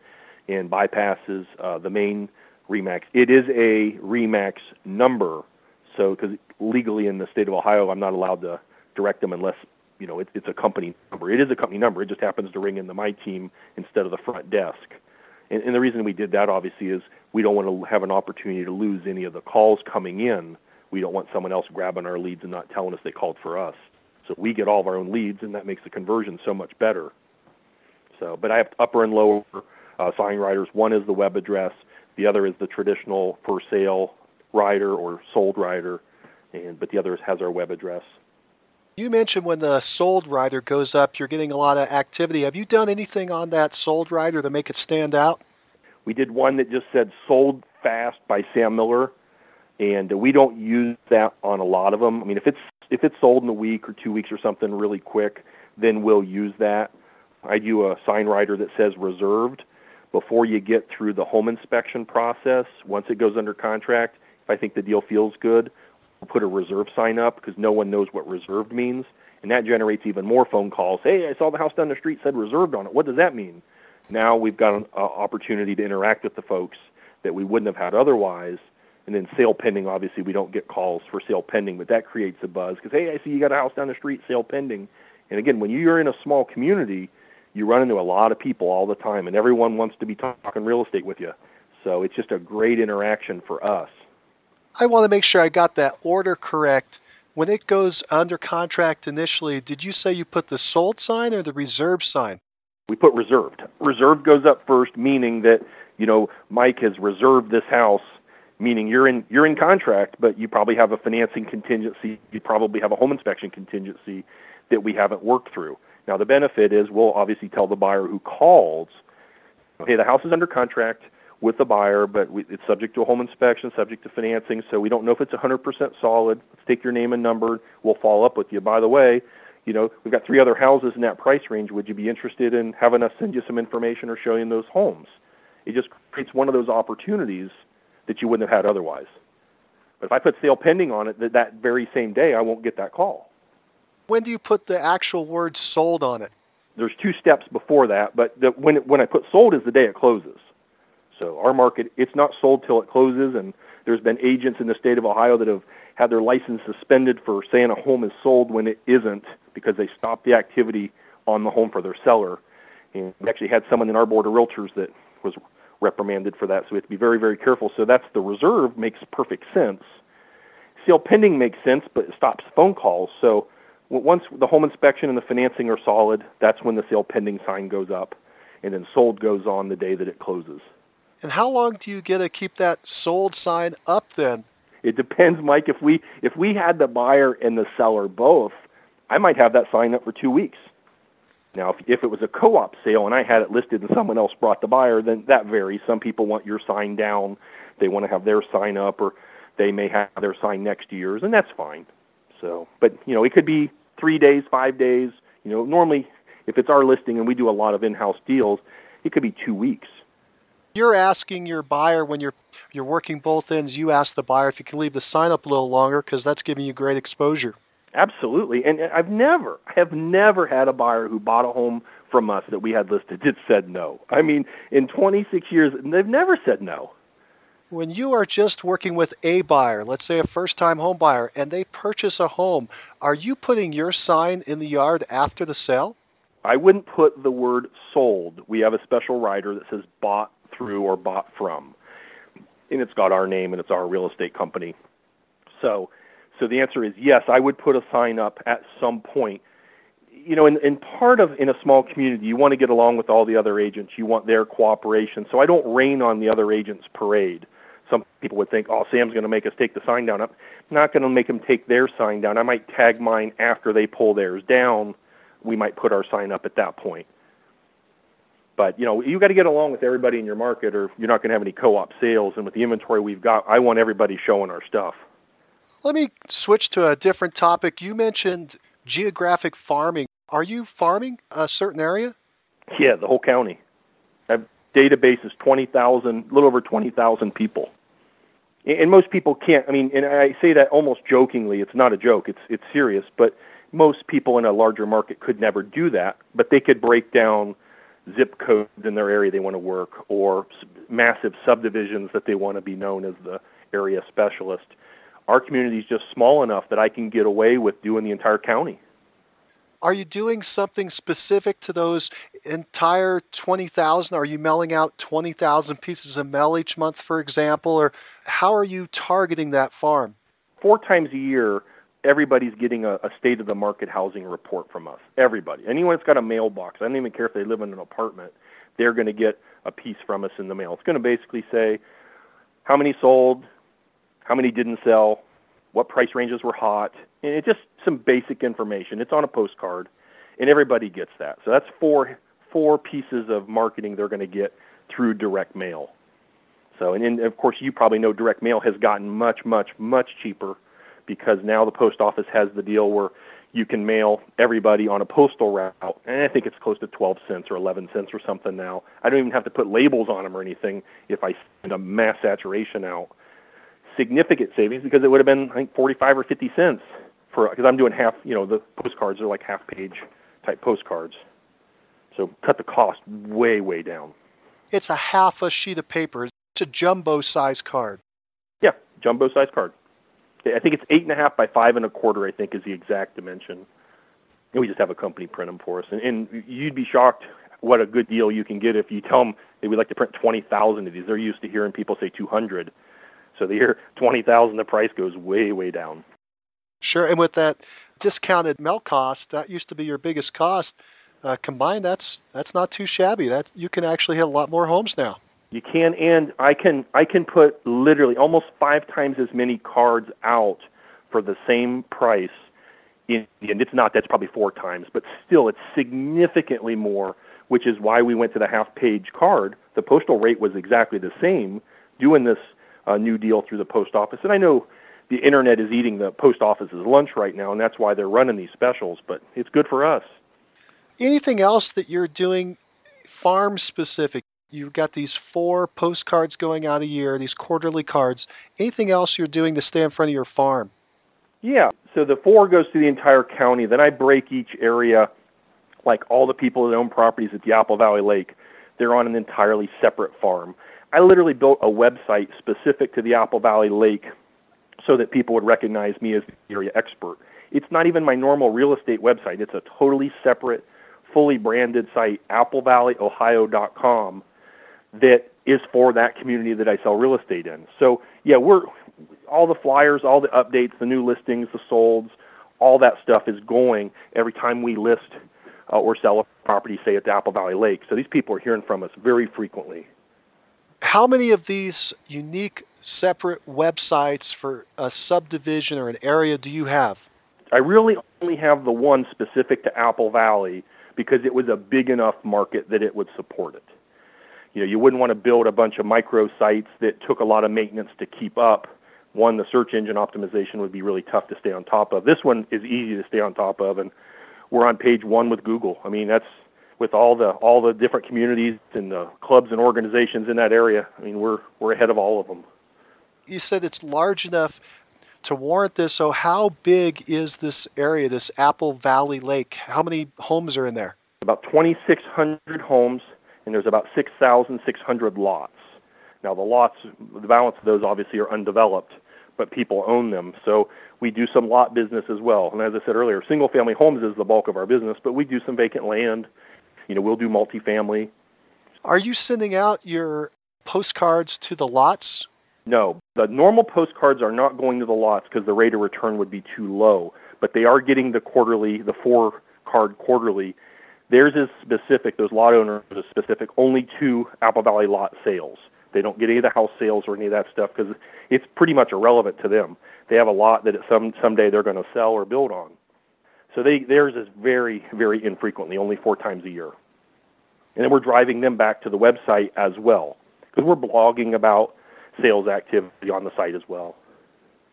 and bypasses uh, the main Remax. It is a Remax number, so because legally in the state of Ohio, I'm not allowed to direct them unless you know it, it's a company number. It is a company number. It just happens to ring into my team instead of the front desk. And, and the reason we did that obviously is we don't want to have an opportunity to lose any of the calls coming in. We don't want someone else grabbing our leads and not telling us they called for us. So we get all of our own leads, and that makes the conversion so much better. So, but I have upper and lower uh, sign riders. One is the web address. The other is the traditional for sale rider or sold rider, and but the other has our web address. You mentioned when the sold rider goes up, you're getting a lot of activity. Have you done anything on that sold rider to make it stand out? We did one that just said "Sold Fast" by Sam Miller, and we don't use that on a lot of them. I mean, if it's if it's sold in a week or two weeks or something really quick, then we'll use that. I do a sign rider that says "Reserved," before you get through the home inspection process. Once it goes under contract, if I think the deal feels good, we'll put a reserve sign up because no one knows what reserved means. And that generates even more phone calls. Hey, I saw the house down the street said reserved on it. What does that mean? Now we've got an uh, opportunity to interact with the folks that we wouldn't have had otherwise. And then sale pending, obviously, we don't get calls for sale pending, but that creates a buzz because, hey, I see you got a house down the street, sale pending. And again, when you're in a small community, you run into a lot of people all the time, and everyone wants to be talking real estate with you. So it's just a great interaction for us. I want to make sure I got that order correct. When it goes under contract initially, did you say you put the sold sign or the reserved sign? We put reserved. Reserved goes up first, meaning that you know Mike has reserved this house, meaning you're in you're in contract, but you probably have a financing contingency. You probably have a home inspection contingency that we haven't worked through. Now the benefit is we'll obviously tell the buyer who calls, hey, the house is under contract with the buyer, but we, it's subject to a home inspection, subject to financing, so we don't know if it's 100% solid. Let's take your name and number. We'll follow up with you. By the way, you know, we've got three other houses in that price range. Would you be interested in having us send you some information or show you those homes? It just creates one of those opportunities that you wouldn't have had otherwise. But if I put sale pending on it that, that very same day, I won't get that call. When do you put the actual word sold on it? There's two steps before that, but the, when it, when I put sold is the day it closes. So our market, it's not sold till it closes, and there's been agents in the state of Ohio that have had their license suspended for saying a home is sold when it isn't because they stopped the activity on the home for their seller. And we actually had someone in our board of realtors that was reprimanded for that, so we have to be very, very careful. So that's the reserve makes perfect sense. Sale pending makes sense, but it stops phone calls. So once the home inspection and the financing are solid, that's when the sale pending sign goes up, and then sold goes on the day that it closes. And how long do you get to keep that sold sign up then? It depends, Mike. If we if we had the buyer and the seller both, I might have that sign up for two weeks. Now, if, if it was a co-op sale and I had it listed and someone else brought the buyer, then that varies. Some people want your sign down; they want to have their sign up, or they may have their sign next yours, and that's fine. So, but you know, it could be three days, five days. You know, normally if it's our listing and we do a lot of in-house deals, it could be two weeks you're asking your buyer when you're you're working both ends. You ask the buyer if you can leave the sign up a little longer because that's giving you great exposure. Absolutely, and I've never, I have never had a buyer who bought a home from us that we had listed that said no. I mean, in 26 years, they've never said no. When you are just working with a buyer, let's say a first-time home buyer, and they purchase a home, are you putting your sign in the yard after the sale? I wouldn't put the word sold. We have a special rider that says bought through or bought from. And it's got our name and it's our real estate company. So so the answer is yes, I would put a sign up at some point. You know, in, in part of in a small community, you want to get along with all the other agents. You want their cooperation. So I don't rain on the other agents' parade. Some people would think, "Oh, Sam's going to make us take the sign down." I'm not going to make them take their sign down. I might tag mine after they pull theirs down. We might put our sign up at that point. But you know, you got to get along with everybody in your market, or you're not going to have any co-op sales. And with the inventory we've got, I want everybody showing our stuff. Let me switch to a different topic. You mentioned geographic farming. Are you farming a certain area? Yeah, the whole county. Our database is twenty thousand, a little over twenty thousand people. And most people can't. I mean, and I say that almost jokingly. It's not a joke. It's it's serious. But most people in a larger market could never do that. But they could break down zip codes in their area they want to work or massive subdivisions that they want to be known as the area specialist. Our community is just small enough that I can get away with doing the entire county. Are you doing something specific to those entire 20,000? Are you mailing out 20,000 pieces of mail each month, for example? Or how are you targeting that farm? Four times a year, everybody's getting a, a state of the market housing report from us. Everybody. Anyone that's got a mailbox, I don't even care if they live in an apartment, they're going to get a piece from us in the mail. It's going to basically say how many sold, how many didn't sell, what price ranges were hot, and it's just some basic information. It's on a postcard, and everybody gets that. So that's four four pieces of marketing they're going to get through direct mail. So, and, and of course, you probably know direct mail has gotten much, much, much cheaper because now the post office has the deal where you can mail everybody on a postal route, and I think it's close to 12 cents or 11 cents or something now. I don't even have to put labels on them or anything if I send a mass saturation out. Significant savings because it would have been I think 45 or 50 cents for because I'm doing half. You know, the postcards are like half page type postcards, so cut the cost way way down. It's a half a sheet of paper. It's a jumbo size card Yeah, jumbo size card. I think it's eight and a half by five and a quarter. I think is the exact dimension. And we just have a company print them for us, and, and you'd be shocked what a good deal you can get if you tell them that we'd like to print 20,000 of these. They're used to hearing people say 200. So the year 20,000, the price goes way, way down. Sure. And with that discounted melt cost, that used to be your biggest cost. Uh, combined, that's that's not too shabby. That you can actually hit a lot more homes now. You can, and I can I can put literally almost five times as many cards out for the same price. In, and it's not that's probably four times, but still it's significantly more which is why we went to the half page card. The postal rate was exactly the same doing this uh, new deal through the post office. And I know the internet is eating the post office's lunch right now, and that's why they're running these specials, but it's good for us. Anything else that you're doing farm specific? You've got these four postcards going out a year, these quarterly cards. Anything else you're doing to stay in front of your farm? Yeah, so the four goes to the entire county. Then I break each area like all the people that own properties at the Apple Valley Lake, they're on an entirely separate farm. I literally built a website specific to the Apple Valley Lake so that people would recognize me as the area expert. It's not even my normal real estate website. It's a totally separate, fully branded site, applevalley.ohio.com, that is for that community that I sell real estate in. So, yeah, we're all the flyers, all the updates, the new listings, the solds, all that stuff is going every time we list uh, or sell a property, say at the Apple Valley Lake. So these people are hearing from us very frequently. How many of these unique separate websites for a subdivision or an area do you have? I really only have the one specific to Apple Valley because it was a big enough market that it would support it. You know, you wouldn't want to build a bunch of micro sites that took a lot of maintenance to keep up. One, the search engine optimization would be really tough to stay on top of. This one is easy to stay on top of, and we're on page one with Google. I mean, that's with all the all the different communities and the clubs and organizations in that area. I mean, we're we're ahead of all of them. You said it's large enough to warrant this. So, how big is this area, this Apple Valley Lake? How many homes are in there? About 2,600 homes, and there's about 6,600 lots. Now, the lots, the balance of those obviously are undeveloped, but people own them. So we do some lot business as well. And as I said earlier, single family homes is the bulk of our business, but we do some vacant land. You know, we'll do multifamily. Are you sending out your postcards to the lots? No, the normal postcards are not going to the lots because the rate of return would be too low. But they are getting the quarterly, the four card quarterly. Theirs is specific. Those lot owners are specific only to Apple Valley lot sales. They don't get any of the house sales or any of that stuff because it's pretty much irrelevant to them. They have a lot that some someday they're going to sell or build on. So they theirs is very very infrequently, only four times a year. And then we're driving them back to the website as well because we're blogging about sales activity on the site as well.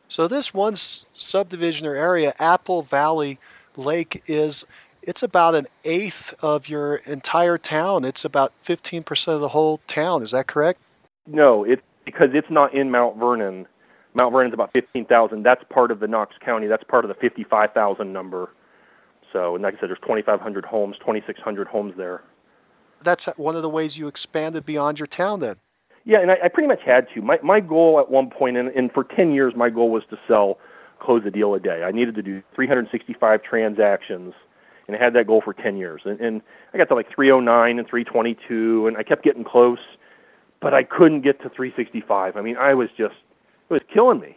So this one subdivision or area, Apple Valley Lake, is it's about an eighth of your entire town. It's about 15% of the whole town. Is that correct? No, it's because it's not in Mount Vernon. Mount Vernon's about 15,000. That's part of the Knox County. That's part of the 55,000 number. So, and like I said, there's 2,500 homes, 2,600 homes there. That's one of the ways you expanded beyond your town then. Yeah, and I, I pretty much had to. My my goal at one point, and, and for 10 years, my goal was to sell, close a deal a day. I needed to do 365 transactions, and I had that goal for 10 years. And, and I got to like 309 and 322, and I kept getting close but I couldn't get to 365. I mean, I was just it was killing me.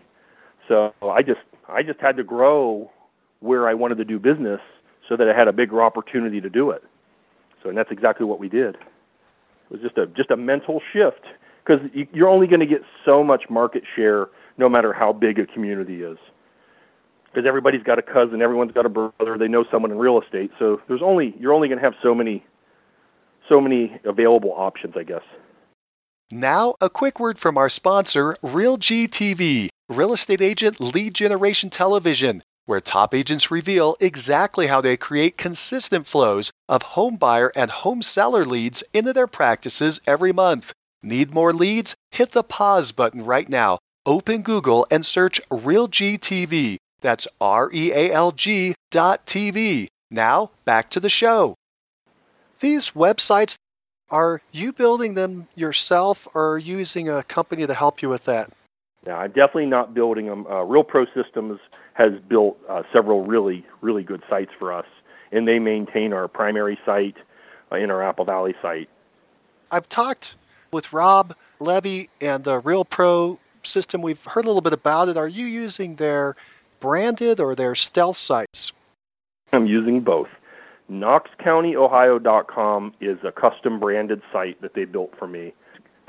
So I just I just had to grow where I wanted to do business so that I had a bigger opportunity to do it. So and that's exactly what we did. It was just a just a mental shift because you're only going to get so much market share no matter how big a community is. Because everybody's got a cousin, everyone's got a brother, they know someone in real estate. So there's only you're only going to have so many so many available options, I guess. Now, a quick word from our sponsor, RealG TV, real estate agent lead generation television, where top agents reveal exactly how they create consistent flows of home buyer and home seller leads into their practices every month. Need more leads? Hit the pause button right now. Open Google and search RealG TV. That's R E A L G dot TV. Now, back to the show. These websites are you building them yourself or using a company to help you with that? Yeah, I'm definitely not building them. Uh, Real Pro Systems has built uh, several really, really good sites for us, and they maintain our primary site uh, in our Apple Valley site. I've talked with Rob Levy and the Real Pro system. We've heard a little bit about it. Are you using their branded or their stealth sites? I'm using both. KnoxCountyOhio.com is a custom branded site that they built for me.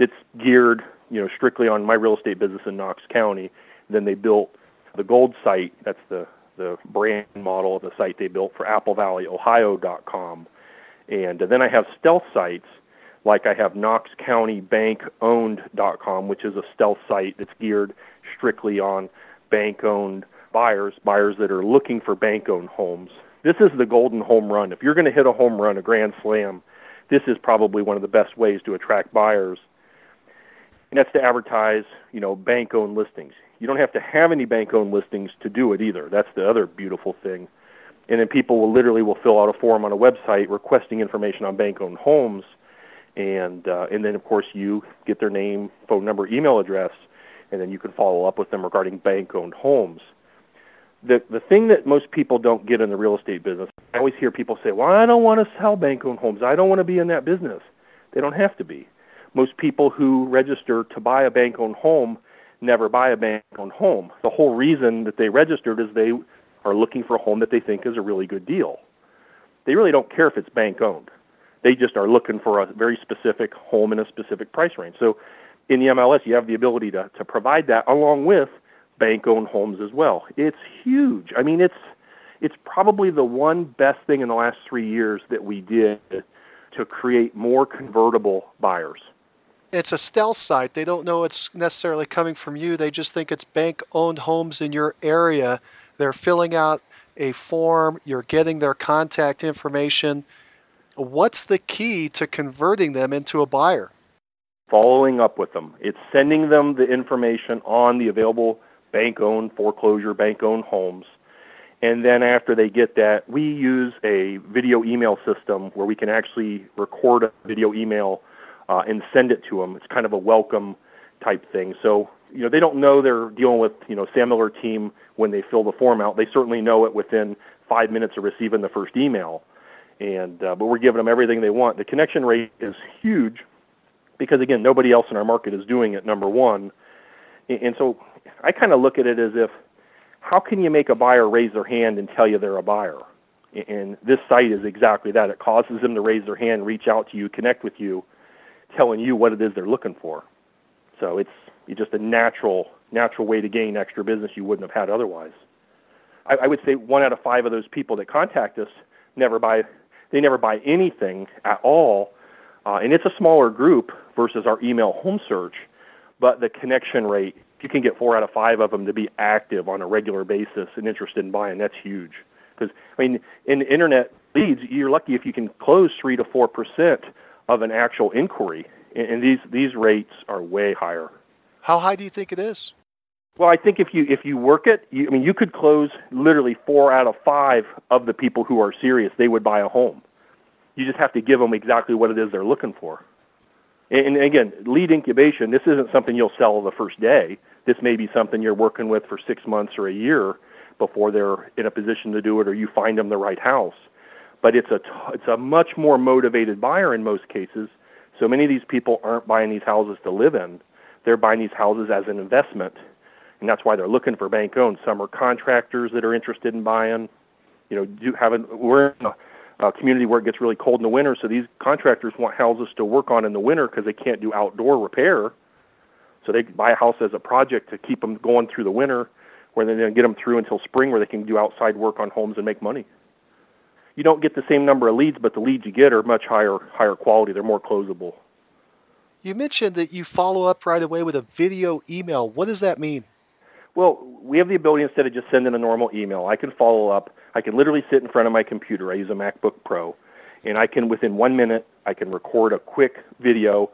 It's geared, you know, strictly on my real estate business in Knox County. Then they built the Gold site. That's the the brand model of the site they built for AppleValleyOhio.com. And then I have stealth sites like I have Knox County Bank Owned.com, which is a stealth site that's geared strictly on bank owned buyers, buyers that are looking for bank owned homes. This is the golden home run. If you're going to hit a home run, a grand slam, this is probably one of the best ways to attract buyers. And that's to advertise, you know, bank owned listings. You don't have to have any bank owned listings to do it either. That's the other beautiful thing. And then people will literally will fill out a form on a website requesting information on bank owned homes and uh, and then of course you get their name, phone number, email address, and then you can follow up with them regarding bank-owned homes. The the thing that most people don't get in the real estate business, I always hear people say, "Well, I don't want to sell bank-owned homes. I don't want to be in that business." They don't have to be. Most people who register to buy a bank-owned home never buy a bank-owned home. The whole reason that they registered is they are looking for a home that they think is a really good deal. They really don't care if it's bank-owned they just are looking for a very specific home in a specific price range. So in the MLS, you have the ability to, to provide that along with bank owned homes as well. It's huge. I mean, it's it's probably the one best thing in the last three years that we did to create more convertible buyers. It's a stealth site. They don't know it's necessarily coming from you. They just think it's bank owned homes in your area. They're filling out a form, you're getting their contact information, What's the key to converting them into a buyer? Following up with them. It's sending them the information on the available bank owned foreclosure, bank owned homes. And then after they get that, we use a video email system where we can actually record a video email uh, and send it to them. It's kind of a welcome type thing. So, you know, they don't know they're dealing with, you know, Sam Miller team when they fill the form out. They certainly know it within five minutes of receiving the first email and uh, but we're giving them everything they want. The connection rate is huge because again, nobody else in our market is doing it. Number one, and so I kind of look at it as if how can you make a buyer raise their hand and tell you they're a buyer? And this site is exactly that. It causes them to raise their hand, reach out to you, connect with you, telling you what it is they're looking for. So it's, just a natural natural way to gain extra business you wouldn't have had otherwise. I, I would say one out of five of those people that contact us never buy they never buy anything at all. Uh, and it's a smaller group versus our email home search, but the connection rate, if you can get four out of five of them to be active on a regular basis and interested in buying, that's huge. Because, I mean, in internet leads, you're lucky if you can close 3 to 4% of an actual inquiry. And, these, these rates are way higher. How high do you think it is? Well, I think if you if you work it, you, I mean, you could close literally four out of five of the people who are serious. They would buy a home. You just have to give them exactly what it is they're looking for. And, and again, lead incubation. This isn't something you'll sell the first day. This may be something you're working with for six months or a year before they're in a position to do it, or you find them the right house. But it's a it's a much more motivated buyer in most cases. So many of these people aren't buying these houses to live in; they're buying these houses as an investment and that's why they're looking for bank owned. Some are contractors that are interested in buying. You know, do having we're in a, a community where it gets really cold in the winter, so these contractors want houses to work on in the winter because they can't do outdoor repair. So they buy a house as a project to keep them going through the winter, where they then get them through until spring, where they can do outside work on homes and make money. You don't get the same number of leads, but the leads you get are much higher higher quality. They're more closable. You mentioned that you follow up right away with a video email. What does that mean? Well, we have the ability instead of just sending a normal email, I can follow up. I can literally sit in front of my computer. I use a MacBook Pro, and I can within one minute I can record a quick video,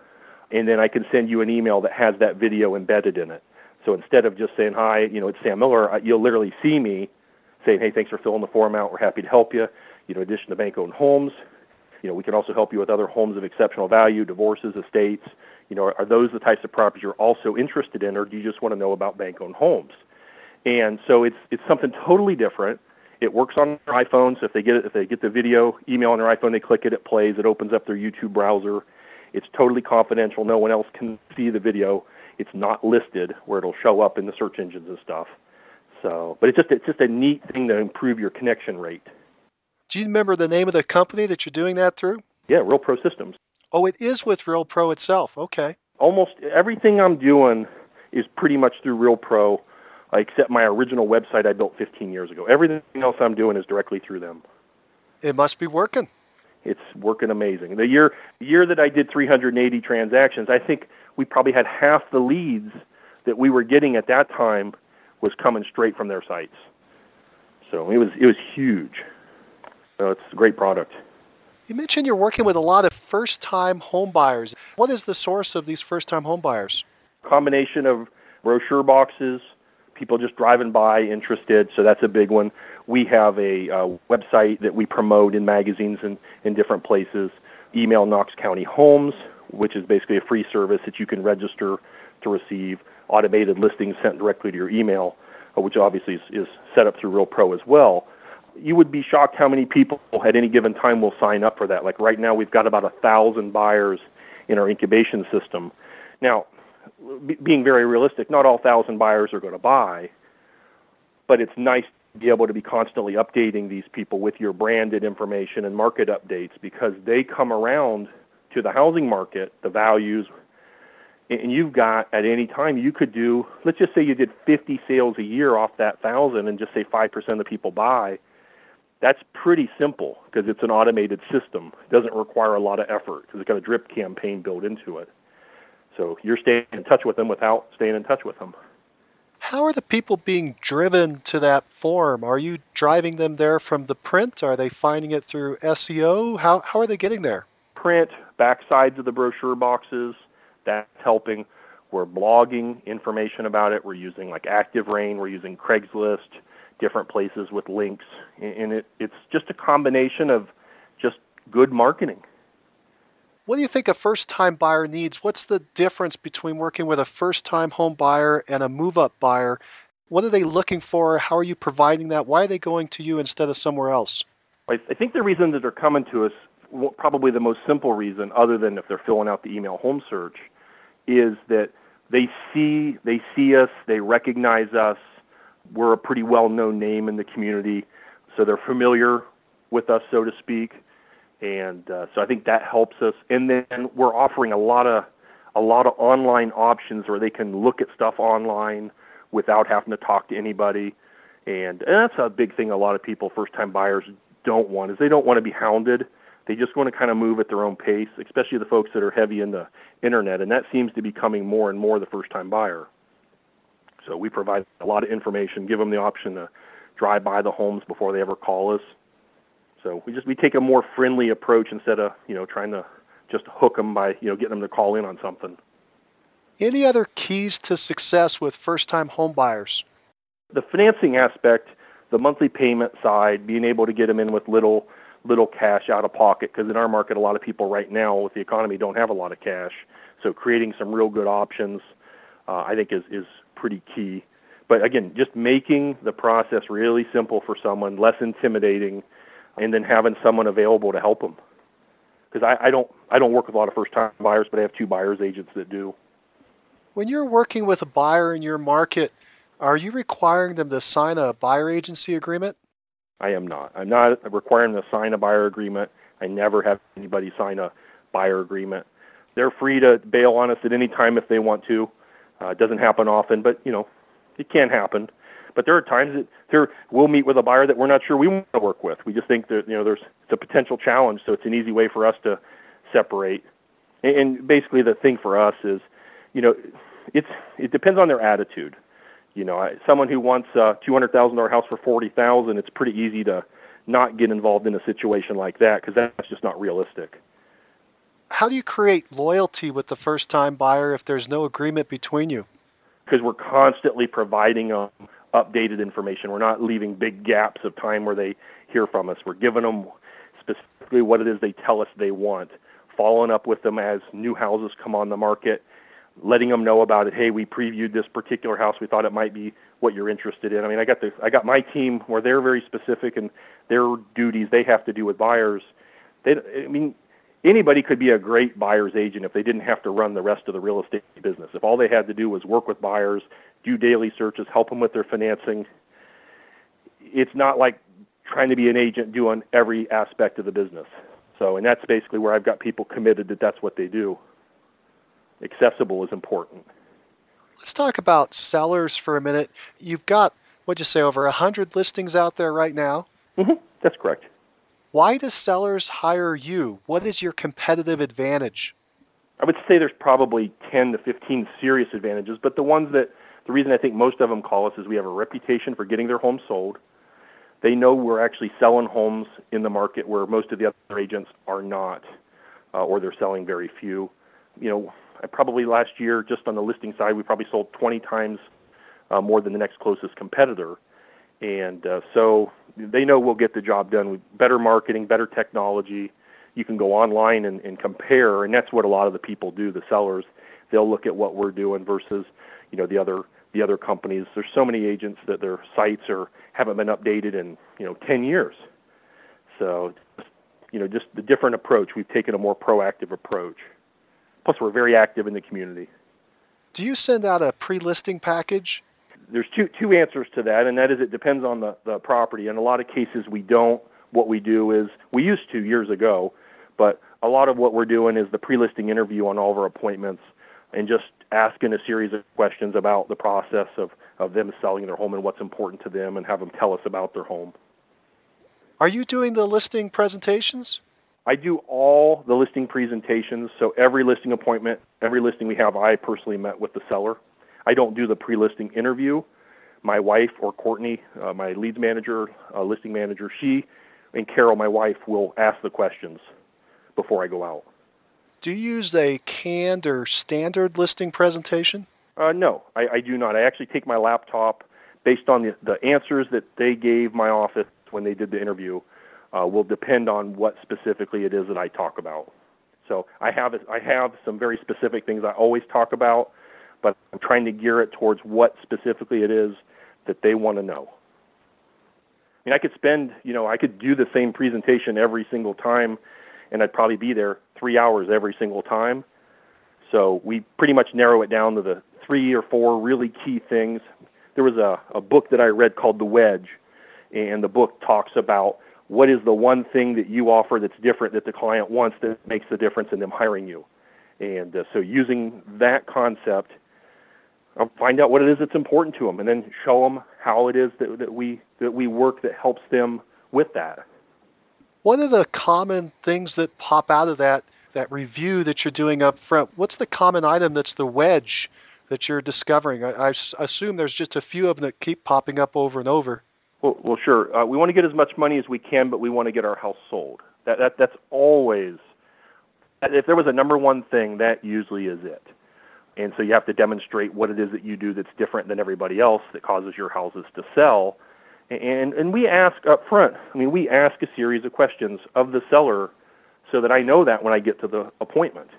and then I can send you an email that has that video embedded in it. So instead of just saying hi, you know, it's Sam Miller, you'll literally see me saying, "Hey, thanks for filling the form out. We're happy to help you." You know, in addition to bank-owned homes, You know, we can also help you with other homes of exceptional value, divorces, estates. You know, are those the types of properties you're also interested in, or do you just want to know about bank-owned homes? And so it's it's something totally different. It works on their iPhone, so if they get it, if they get the video email on their iPhone, they click it, it plays. It opens up their YouTube browser. It's totally confidential. No one else can see the video. It's not listed where it'll show up in the search engines and stuff. So, but it's just it's just a neat thing to improve your connection rate. Do you remember the name of the company that you're doing that through? Yeah, Real Pro Systems. Oh, it is with Real Pro itself. Okay. Almost everything I'm doing is pretty much through Real Pro, except my original website I built 15 years ago. Everything else I'm doing is directly through them. It must be working. It's working amazing. The year year that I did 380 transactions, I think we probably had half the leads that we were getting at that time was coming straight from their sites. So it was it was huge. So it's a great product. You mentioned you're working with a lot of first-time home buyers. What is the source of these first-time home buyers? Combination of brochure boxes, people just driving by interested, so that's a big one. We have a uh, website that we promote in magazines and in different places. Email Knox County Homes, which is basically a free service that you can register to receive automated listings sent directly to your email, uh, which obviously is, is set up through Real Pro as well. You would be shocked how many people at any given time will sign up for that. Like right now, we've got about a thousand buyers in our incubation system. Now, b- being very realistic, not all thousand buyers are going to buy, but it's nice to be able to be constantly updating these people with your branded information and market updates because they come around to the housing market, the values, and you've got at any time you could do let's just say you did 50 sales a year off that thousand and just say 5% of the people buy that's pretty simple because it's an automated system. It doesn't require a lot of effort because it's got a drip campaign built into it. So you're staying in touch with them without staying in touch with them. How are the people being driven to that form? Are you driving them there from the print? Are they finding it through seo how, how are they getting there? Print backsides of the brochure boxes that's helping. We're blogging information about it. We're using like Active Rain. We're using Craigslist, different places with links, and it, it's just a combination of just good marketing. What do you think a first-time buyer needs? What's the difference between working with a first-time home buyer and a move-up buyer? What are they looking for? How are you providing that? Why are they going to you instead of somewhere else? I think the reason that they're coming to us, probably the most simple reason, other than if they're filling out the email home search, is that they see they see us, they recognize us. We're a pretty well-known name in the community, so they're familiar with us, so to speak. And uh, so I think that helps us. And then we're offering a lot of a lot of online options where they can look at stuff online without having to talk to anybody. And, and that's a big thing a lot of people, first time buyers, don't want is they don't want to be hounded they just want to kind of move at their own pace, especially the folks that are heavy in the internet, and that seems to be coming more and more the first-time buyer. So we provide a lot of information, give them the option to drive by the homes before they ever call us. So we just we take a more friendly approach instead of you know trying to just hook them by you know getting them to call in on something. Any other keys to success with first-time home buyers? The financing aspect, the monthly payment side, being able to get them in with little little cash out of pocket because in our market, a lot of people right now with the economy don't have a lot of cash. So creating some real good options, uh, I think, is is pretty key. But again, just making the process really simple for someone, less intimidating, and then having someone available to help them. Because I, I don't I don't work with a lot of first time buyers, but I have two buyers agents that do. When you're working with a buyer in your market, are you requiring them to sign a buyer agency agreement? I am not. I'm not requiring them to sign a buyer agreement. I never have anybody sign a buyer agreement. They're free to bail on us at any time if they want to. Uh, it doesn't happen often, but you know, it can happen. But there are times that there we'll meet with a buyer that we're not sure we want to work with. We just think that you know there's it's a potential challenge, so it's an easy way for us to separate. And, and basically, the thing for us is, you know, it's it depends on their attitude you know, someone who wants a two hundred thousand dollar house for forty thousand, it's pretty easy to not get involved in a situation like that because that's just not realistic. How do you create loyalty with the first time buyer if there's no agreement between you? Because we're constantly providing them updated information. We're not leaving big gaps of time where they hear from us. We're giving them specifically what it is they tell us they want, following up with them as new houses come on the market, letting them know about it. Hey, we previewed this particular house. We thought it might be what you're interested in. I mean, I got the I got my team where they're very specific and their duties they have to do with buyers. They, I mean, anybody could be a great buyer's agent if they didn't have to run the rest of the real estate business. If all they had to do was work with buyers, do daily searches, help them with their financing. It's not like trying to be an agent doing every aspect of the business. So, and that's basically where I've got people committed that that's what they do. Accessible is important. Let's talk about sellers for a minute. You've got, what'd you say, over 100 listings out there right now? Mm-hmm. That's correct. Why do sellers hire you? What is your competitive advantage? I would say there's probably 10 to 15 serious advantages, but the ones that, the reason I think most of them call us is we have a reputation for getting their home sold. They know we're actually selling homes in the market where most of the other agents are not, uh, or they're selling very few. You know, I probably last year, just on the listing side, we probably sold 20 times uh, more than the next closest competitor. And uh, so they know we'll get the job done with better marketing, better technology. You can go online and, and compare, and that's what a lot of the people do. The sellers, they'll look at what we're doing versus, you know, the other the other companies. There's so many agents that their sites are haven't been updated in you know 10 years. So, you know, just the different approach. We've taken a more proactive approach. Plus, we're very active in the community. Do you send out a pre-listing package? There's two two answers to that, and that is it depends on the, the property. In a lot of cases, we don't. What we do is we used to years ago, but a lot of what we're doing is the pre-listing interview on all of our appointments, and just asking a series of questions about the process of of them selling their home and what's important to them, and have them tell us about their home. Are you doing the listing presentations? I do all the listing presentations. So every listing appointment, every listing we have, I personally met with the seller. I don't do the pre-listing interview. My wife or Courtney, uh, my leads manager, uh, listing manager, she and Carol, my wife, will ask the questions before I go out. Do you use a canned or standard listing presentation? Uh, no, I, I do not. I actually take my laptop based on the, the answers that they gave my office when they did the interview uh, will depend on what specifically it is that I talk about. So I have I have some very specific things I always talk about, but I'm trying to gear it towards what specifically it is that they want to know. I mean, I could spend, you know, I could do the same presentation every single time, and I'd probably be there three hours every single time. So we pretty much narrow it down to the three or four really key things. There was a, a book that I read called The Wedge, and the book talks about what is the one thing that you offer that's different that the client wants that makes the difference in them hiring you. And uh, so using that concept, find out what it is that's important to them, and then show them how it is that, that we that we work that helps them with that. What are the common things that pop out of that that review that you're doing up front? What's the common item that's the wedge that you're discovering? I, I assume there's just a few of them that keep popping up over and over. Well, well sure. Uh, we want to get as much money as we can, but we want to get our house sold. That, that that's always. If there was a number one thing, that usually is it. And so you have to demonstrate what it is that you do that's different than everybody else that causes your houses to sell. And and we ask up front. I mean, we ask a series of questions of the seller, so that I know that when I get to the appointment.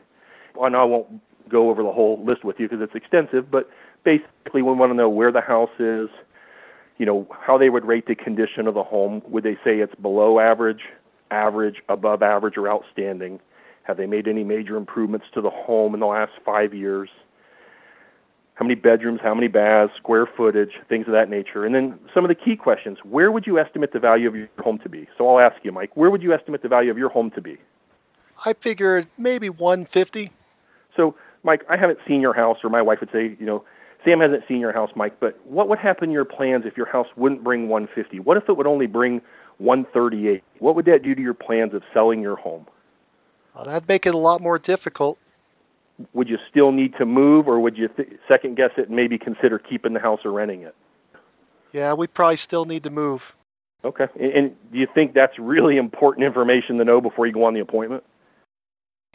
And I won't go over the whole list with you because it's extensive, but basically we want to know where the house is, you know, how they would rate the condition of the home. Would they say it's below average, average, above average, or outstanding? Have they made any major improvements to the home in the last five years? How many bedrooms, how many baths, square footage, things of that nature. And then some of the key questions. Where would you estimate the value of your home to be? So I'll ask you, Mike, where would you estimate the value of your home to be? I figured maybe 150. So, Mike, I haven't seen your house, or my wife would say, you know, Sam hasn't seen your house, Mike, but what would happen to your plans if your house wouldn't bring 150? What if it would only bring 138? What would that do to your plans of selling your home? Well, that'd make it a lot more difficult. Would you still need to move, or would you th- second guess it and maybe consider keeping the house or renting it? Yeah, we probably still need to move. Okay. And, and do you think that's really important information to know before you go on the appointment?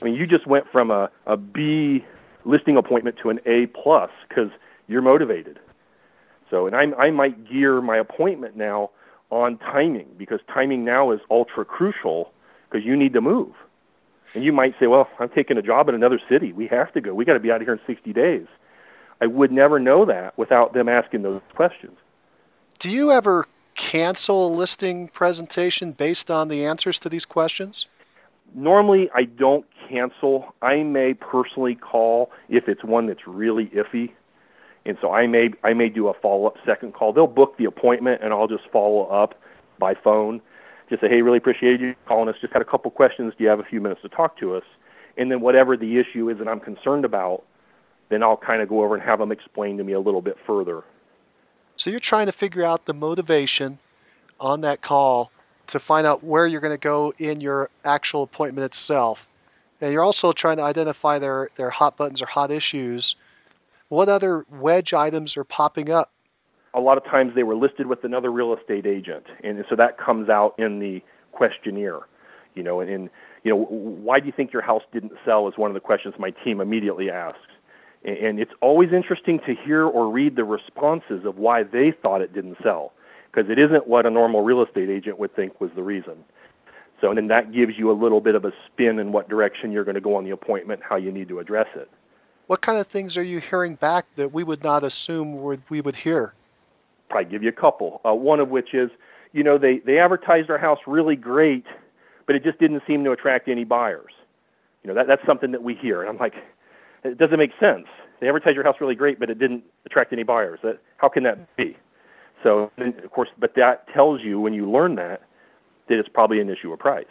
I mean, you just went from a, a B listing appointment to an A plus because you're motivated. So, and I, I might gear my appointment now on timing because timing now is ultra crucial because you need to move. And you might say, well, I'm taking a job in another city. We have to go. We got to be out of here in 60 days. I would never know that without them asking those questions. Do you ever cancel a listing presentation based on the answers to these questions? Normally, I don't cancel. I may personally call if it's one that's really iffy, and so I may I may do a follow up second call. They'll book the appointment, and I'll just follow up by phone. Just say, hey, really appreciate you calling us. Just had a couple questions. Do you have a few minutes to talk to us? And then whatever the issue is that I'm concerned about, then I'll kind of go over and have them explain to me a little bit further. So you're trying to figure out the motivation on that call to find out where you're going to go in your actual appointment itself. And you're also trying to identify their, their hot buttons or hot issues. What other wedge items are popping up? A lot of times they were listed with another real estate agent, and so that comes out in the questionnaire. You know, and you know, why do you think your house didn't sell is one of the questions my team immediately asks. And it's always interesting to hear or read the responses of why they thought it didn't sell, because it isn't what a normal real estate agent would think was the reason. So, and then that gives you a little bit of a spin in what direction you're going to go on the appointment, how you need to address it. What kind of things are you hearing back that we would not assume we would hear? Probably give you a couple. Uh, one of which is, you know, they, they advertised our house really great, but it just didn't seem to attract any buyers. You know, that, that's something that we hear. And I'm like, it doesn't make sense. They advertised your house really great, but it didn't attract any buyers. That, how can that be? So, of course, but that tells you when you learn that that it's probably an issue of price.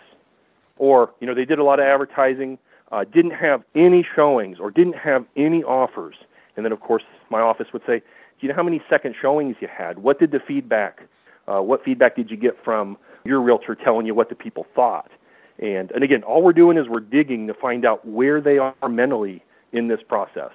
Or, you know, they did a lot of advertising, uh, didn't have any showings or didn't have any offers. And then, of course, my office would say, you know how many second showings you had? What did the feedback, uh, what feedback did you get from your realtor telling you what the people thought? And, and again, all we're doing is we're digging to find out where they are mentally in this process.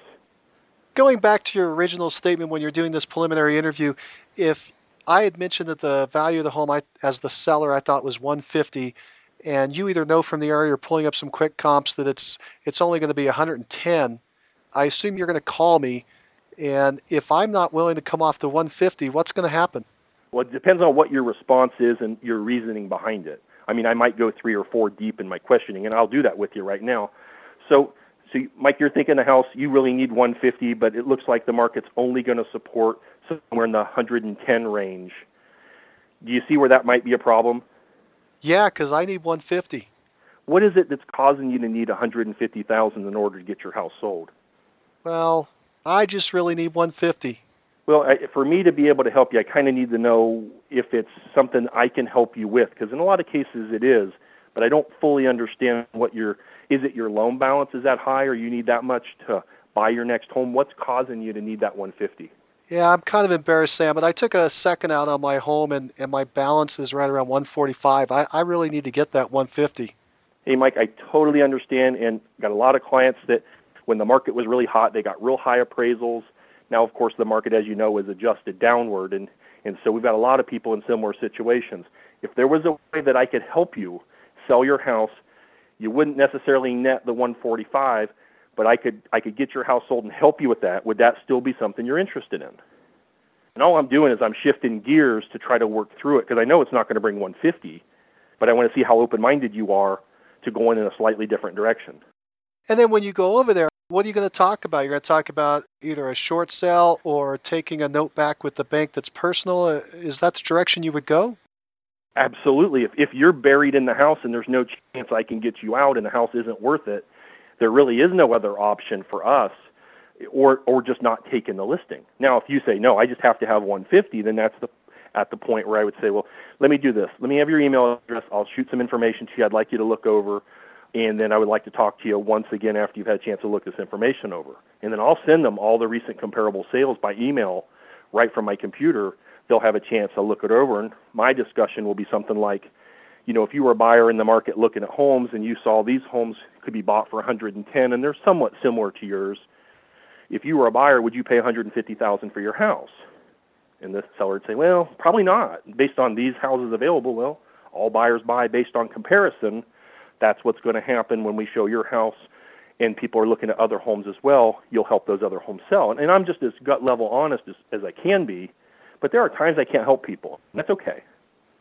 Going back to your original statement when you're doing this preliminary interview, if I had mentioned that the value of the home I, as the seller I thought was 150 and you either know from the area or pulling up some quick comps that it's it's only going to be 110, I assume you're going to call me and if I'm not willing to come off to 150, what's going to happen? Well, it depends on what your response is and your reasoning behind it. I mean, I might go 3 or 4 deep in my questioning and I'll do that with you right now. So so, Mike, you're thinking the house you really need 150, but it looks like the market's only going to support somewhere in the 110 range. Do you see where that might be a problem? Yeah, because I need 150. What is it that's causing you to need 150,000 in order to get your house sold? Well, I just really need 150. Well, I, for me to be able to help you, I kind of need to know if it's something I can help you with, because in a lot of cases it is, but I don't fully understand what you're is it your loan balance is that high, or you need that much to buy your next home? What's causing you to need that 150? Yeah, I'm kind of embarrassed, Sam, but I took a second out on my home, and, and my balance is right around 145. I, I really need to get that 150. Hey, Mike, I totally understand, and got a lot of clients that when the market was really hot, they got real high appraisals. Now, of course, the market, as you know, is adjusted downward, and and so we've got a lot of people in similar situations. If there was a way that I could help you sell your house you wouldn't necessarily net the 145, but I could I could get your house sold and help you with that. Would that still be something you're interested in? And all I'm doing is I'm shifting gears to try to work through it because I know it's not going to bring 150, but I want to see how open-minded you are to going in a slightly different direction. And then when you go over there, what are you going to talk about? You're going to talk about either a short sale or taking a note back with the bank that's personal. Uh, is that the direction you would go? Absolutely. If if you're buried in the house and there's no chance I can get you out and the house isn't worth it, there really is no other option for us or or just not taking the listing. Now, if you say no, I just have to have 150, then that's the at the point where I would say, well, let me do this. Let me have your email address. I'll shoot some information to you. I'd like you to look over, and then I would like to talk to you once again after you've had a chance to look this information over. And then I'll send them all the recent comparable sales by email right from my computer they'll have a chance to look it over. And my discussion will be something like, you know, if you were a buyer in the market looking at homes and you saw these homes could be bought for 110 and they're somewhat similar to yours, if you were a buyer, would you pay 150,000 for your house? And the seller would say, well, probably not. Based on these houses available, well, all buyers buy based on comparison. That's what's going to happen when we show your house and people are looking at other homes as well. You'll help those other homes sell. And, and I'm just as gut level honest as, as I can be but there are times I can't help people. That's okay.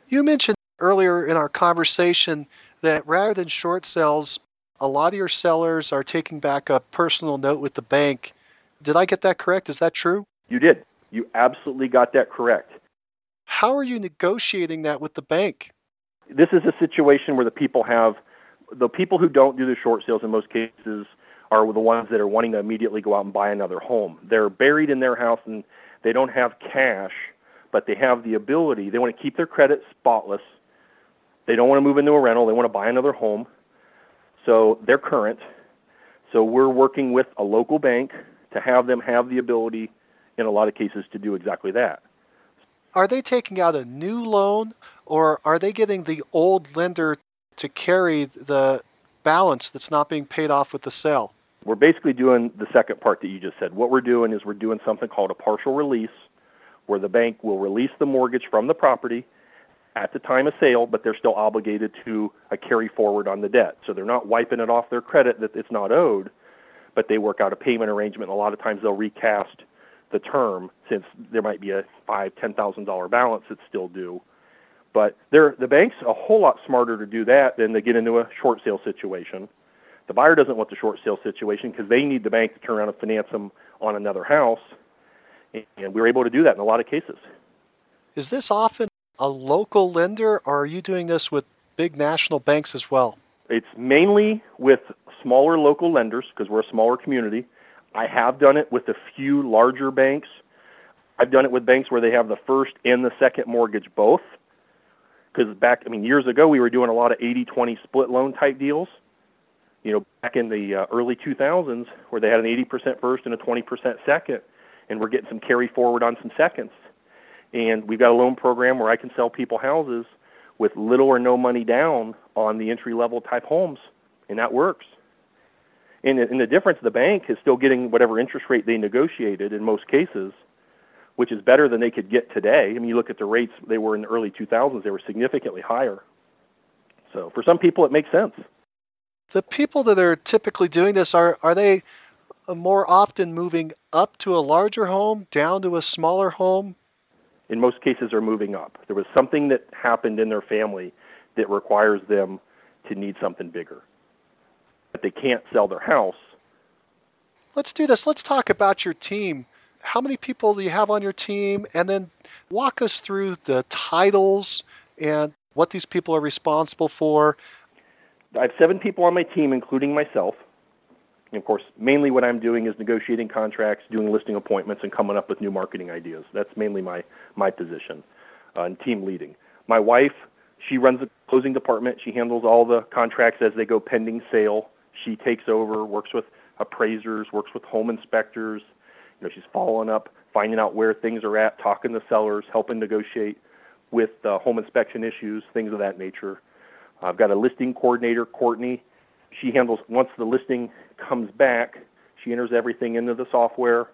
You mentioned earlier in our conversation that rather than short sales, a lot of your sellers are taking back a personal note with the bank. Did I get that correct? Is that true? You did. You absolutely got that correct. How are you negotiating that with the bank? This is a situation where the people have the people who don't do the short sales in most cases are the ones that are wanting to immediately go out and buy another home. They're buried in their house and they don't have cash, but they have the ability. They want to keep their credit spotless. They don't want to move into a rental. They want to buy another home. So they're current. So we're working with a local bank to have them have the ability, in a lot of cases, to do exactly that. Are they taking out a new loan or are they getting the old lender to carry the balance that's not being paid off with the sale? We're basically doing the second part that you just said. What we're doing is we're doing something called a partial release, where the bank will release the mortgage from the property at the time of sale, but they're still obligated to a carry forward on the debt. So they're not wiping it off their credit that it's not owed, but they work out a payment arrangement. A lot of times they'll recast the term since there might be a five, ten thousand dollar balance that's still due. But they're, the bank's a whole lot smarter to do that than to get into a short sale situation. The buyer doesn't want the short sale situation because they need the bank to turn around and finance them on another house, and we're able to do that in a lot of cases. Is this often a local lender, or are you doing this with big national banks as well? It's mainly with smaller local lenders because we're a smaller community. I have done it with a few larger banks. I've done it with banks where they have the first and the second mortgage both. Because back, I mean, years ago, we were doing a lot of 80 20 split loan type deals. You know, back in the uh, early 2000s, where they had an 80% first and a 20% second, and we're getting some carry forward on some seconds. And we've got a loan program where I can sell people houses with little or no money down on the entry level type homes, and that works. And, and the difference, the bank is still getting whatever interest rate they negotiated in most cases, which is better than they could get today. I mean, you look at the rates they were in the early 2000s; they were significantly higher. So for some people, it makes sense. The people that are typically doing this are are they more often moving up to a larger home, down to a smaller home? In most cases, they're moving up. There was something that happened in their family that requires them to need something bigger but they can't sell their house. Let's do this. Let's talk about your team. How many people do you have on your team? And then walk us through the titles and what these people are responsible for. I have seven people on my team, including myself. And of course, mainly what I'm doing is negotiating contracts, doing listing appointments, and coming up with new marketing ideas. That's mainly my, my position uh, and team leading. My wife, she runs the closing department. She handles all the contracts as they go pending sale. She takes over, works with appraisers, works with home inspectors. Know, she's following up, finding out where things are at, talking to sellers, helping negotiate with uh, home inspection issues, things of that nature. I've got a listing coordinator, Courtney. She handles once the listing comes back, she enters everything into the software,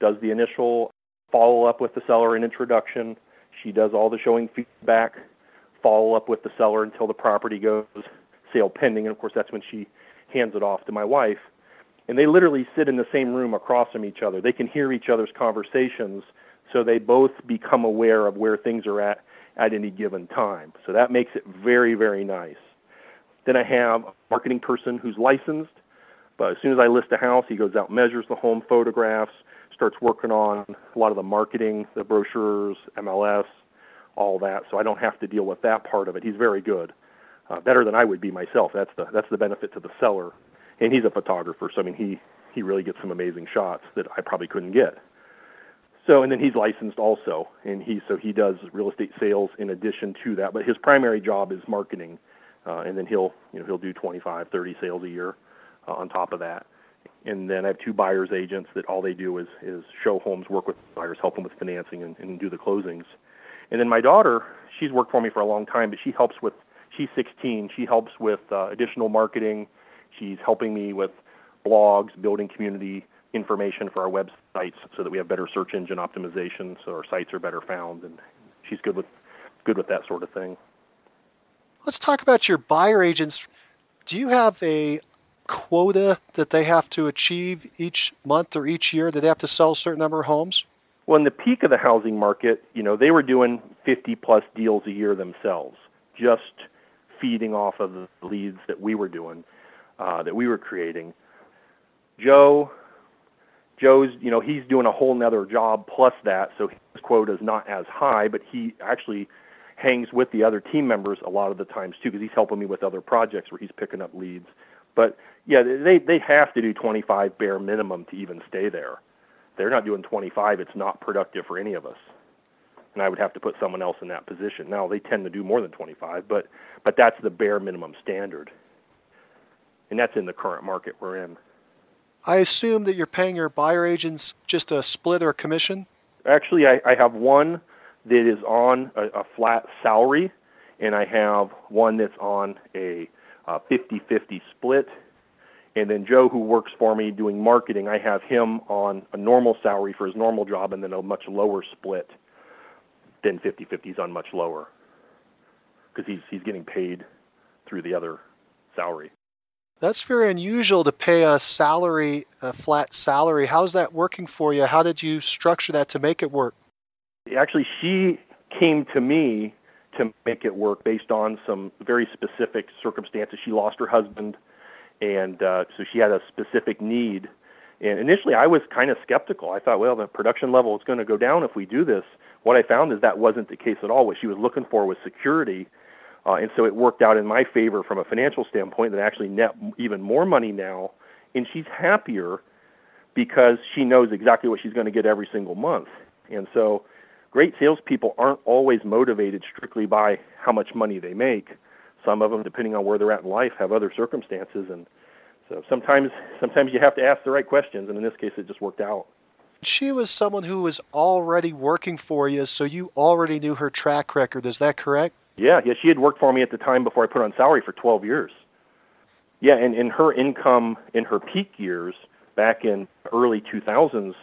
does the initial follow up with the seller and introduction. She does all the showing feedback, follow up with the seller until the property goes sale pending, and of course that's when she hands it off to my wife. And they literally sit in the same room across from each other. They can hear each other's conversations, so they both become aware of where things are at at any given time. So that makes it very, very nice. Then I have a marketing person who's licensed, but as soon as I list a house, he goes out, measures the home, photographs, starts working on a lot of the marketing, the brochures, MLS, all that. So I don't have to deal with that part of it. He's very good uh, better than I would be myself. That's the that's the benefit to the seller, and he's a photographer, so I mean he he really gets some amazing shots that I probably couldn't get. So and then he's licensed also, and he so he does real estate sales in addition to that. But his primary job is marketing, uh, and then he'll you know he'll do 25, 30 sales a year uh, on top of that. And then I have two buyers agents that all they do is is show homes, work with buyers, help them with financing, and, and do the closings. And then my daughter, she's worked for me for a long time, but she helps with she's 16. She helps with uh, additional marketing. She's helping me with blogs, building community information for our websites so that we have better search engine optimization so our sites are better found and she's good with good with that sort of thing. Let's talk about your buyer agents. Do you have a quota that they have to achieve each month or each year that they have to sell a certain number of homes? Well, in the peak of the housing market, you know, they were doing 50 plus deals a year themselves, just feeding off of the leads that we were doing, uh, that we were creating. Joe, Joe's, you know, he's doing a whole nother job plus that, so his quota is not as high, but he actually hangs with the other team members a lot of the times too, because he's helping me with other projects where he's picking up leads. But yeah, they they have to do 25 bare minimum to even stay there. They're not doing 25; it's not productive for any of us. And I would have to put someone else in that position. Now they tend to do more than 25, but but that's the bare minimum standard, and that's in the current market we're in. I assume that you're paying your buyer agents just a split or a commission. Actually, I, I have one that is on a, a flat salary, and I have one that's on a 50-50 split. And then Joe, who works for me doing marketing, I have him on a normal salary for his normal job, and then a much lower split than 50-50. He's on much lower because he's he's getting paid through the other salary. That's very unusual to pay a salary, a flat salary. How's that working for you? How did you structure that to make it work? Actually, she came to me to make it work based on some very specific circumstances. She lost her husband, and uh, so she had a specific need. And initially, I was kind of skeptical. I thought, well, the production level is going to go down if we do this. What I found is that wasn't the case at all. What she was looking for was security, uh, and so it worked out in my favor from a financial standpoint. That actually net even more money now, and she's happier because she knows exactly what she's going to get every single month. And so great salespeople aren't always motivated strictly by how much money they make. Some of them, depending on where they're at in life, have other circumstances, and so sometimes sometimes you have to ask the right questions. And in this case, it just worked out. She was someone who was already working for you, so you already knew her track record. Is that correct? Yeah, yeah. She had worked for me at the time before I put on salary for 12 years. Yeah, and in her income in her peak years back in early 2000s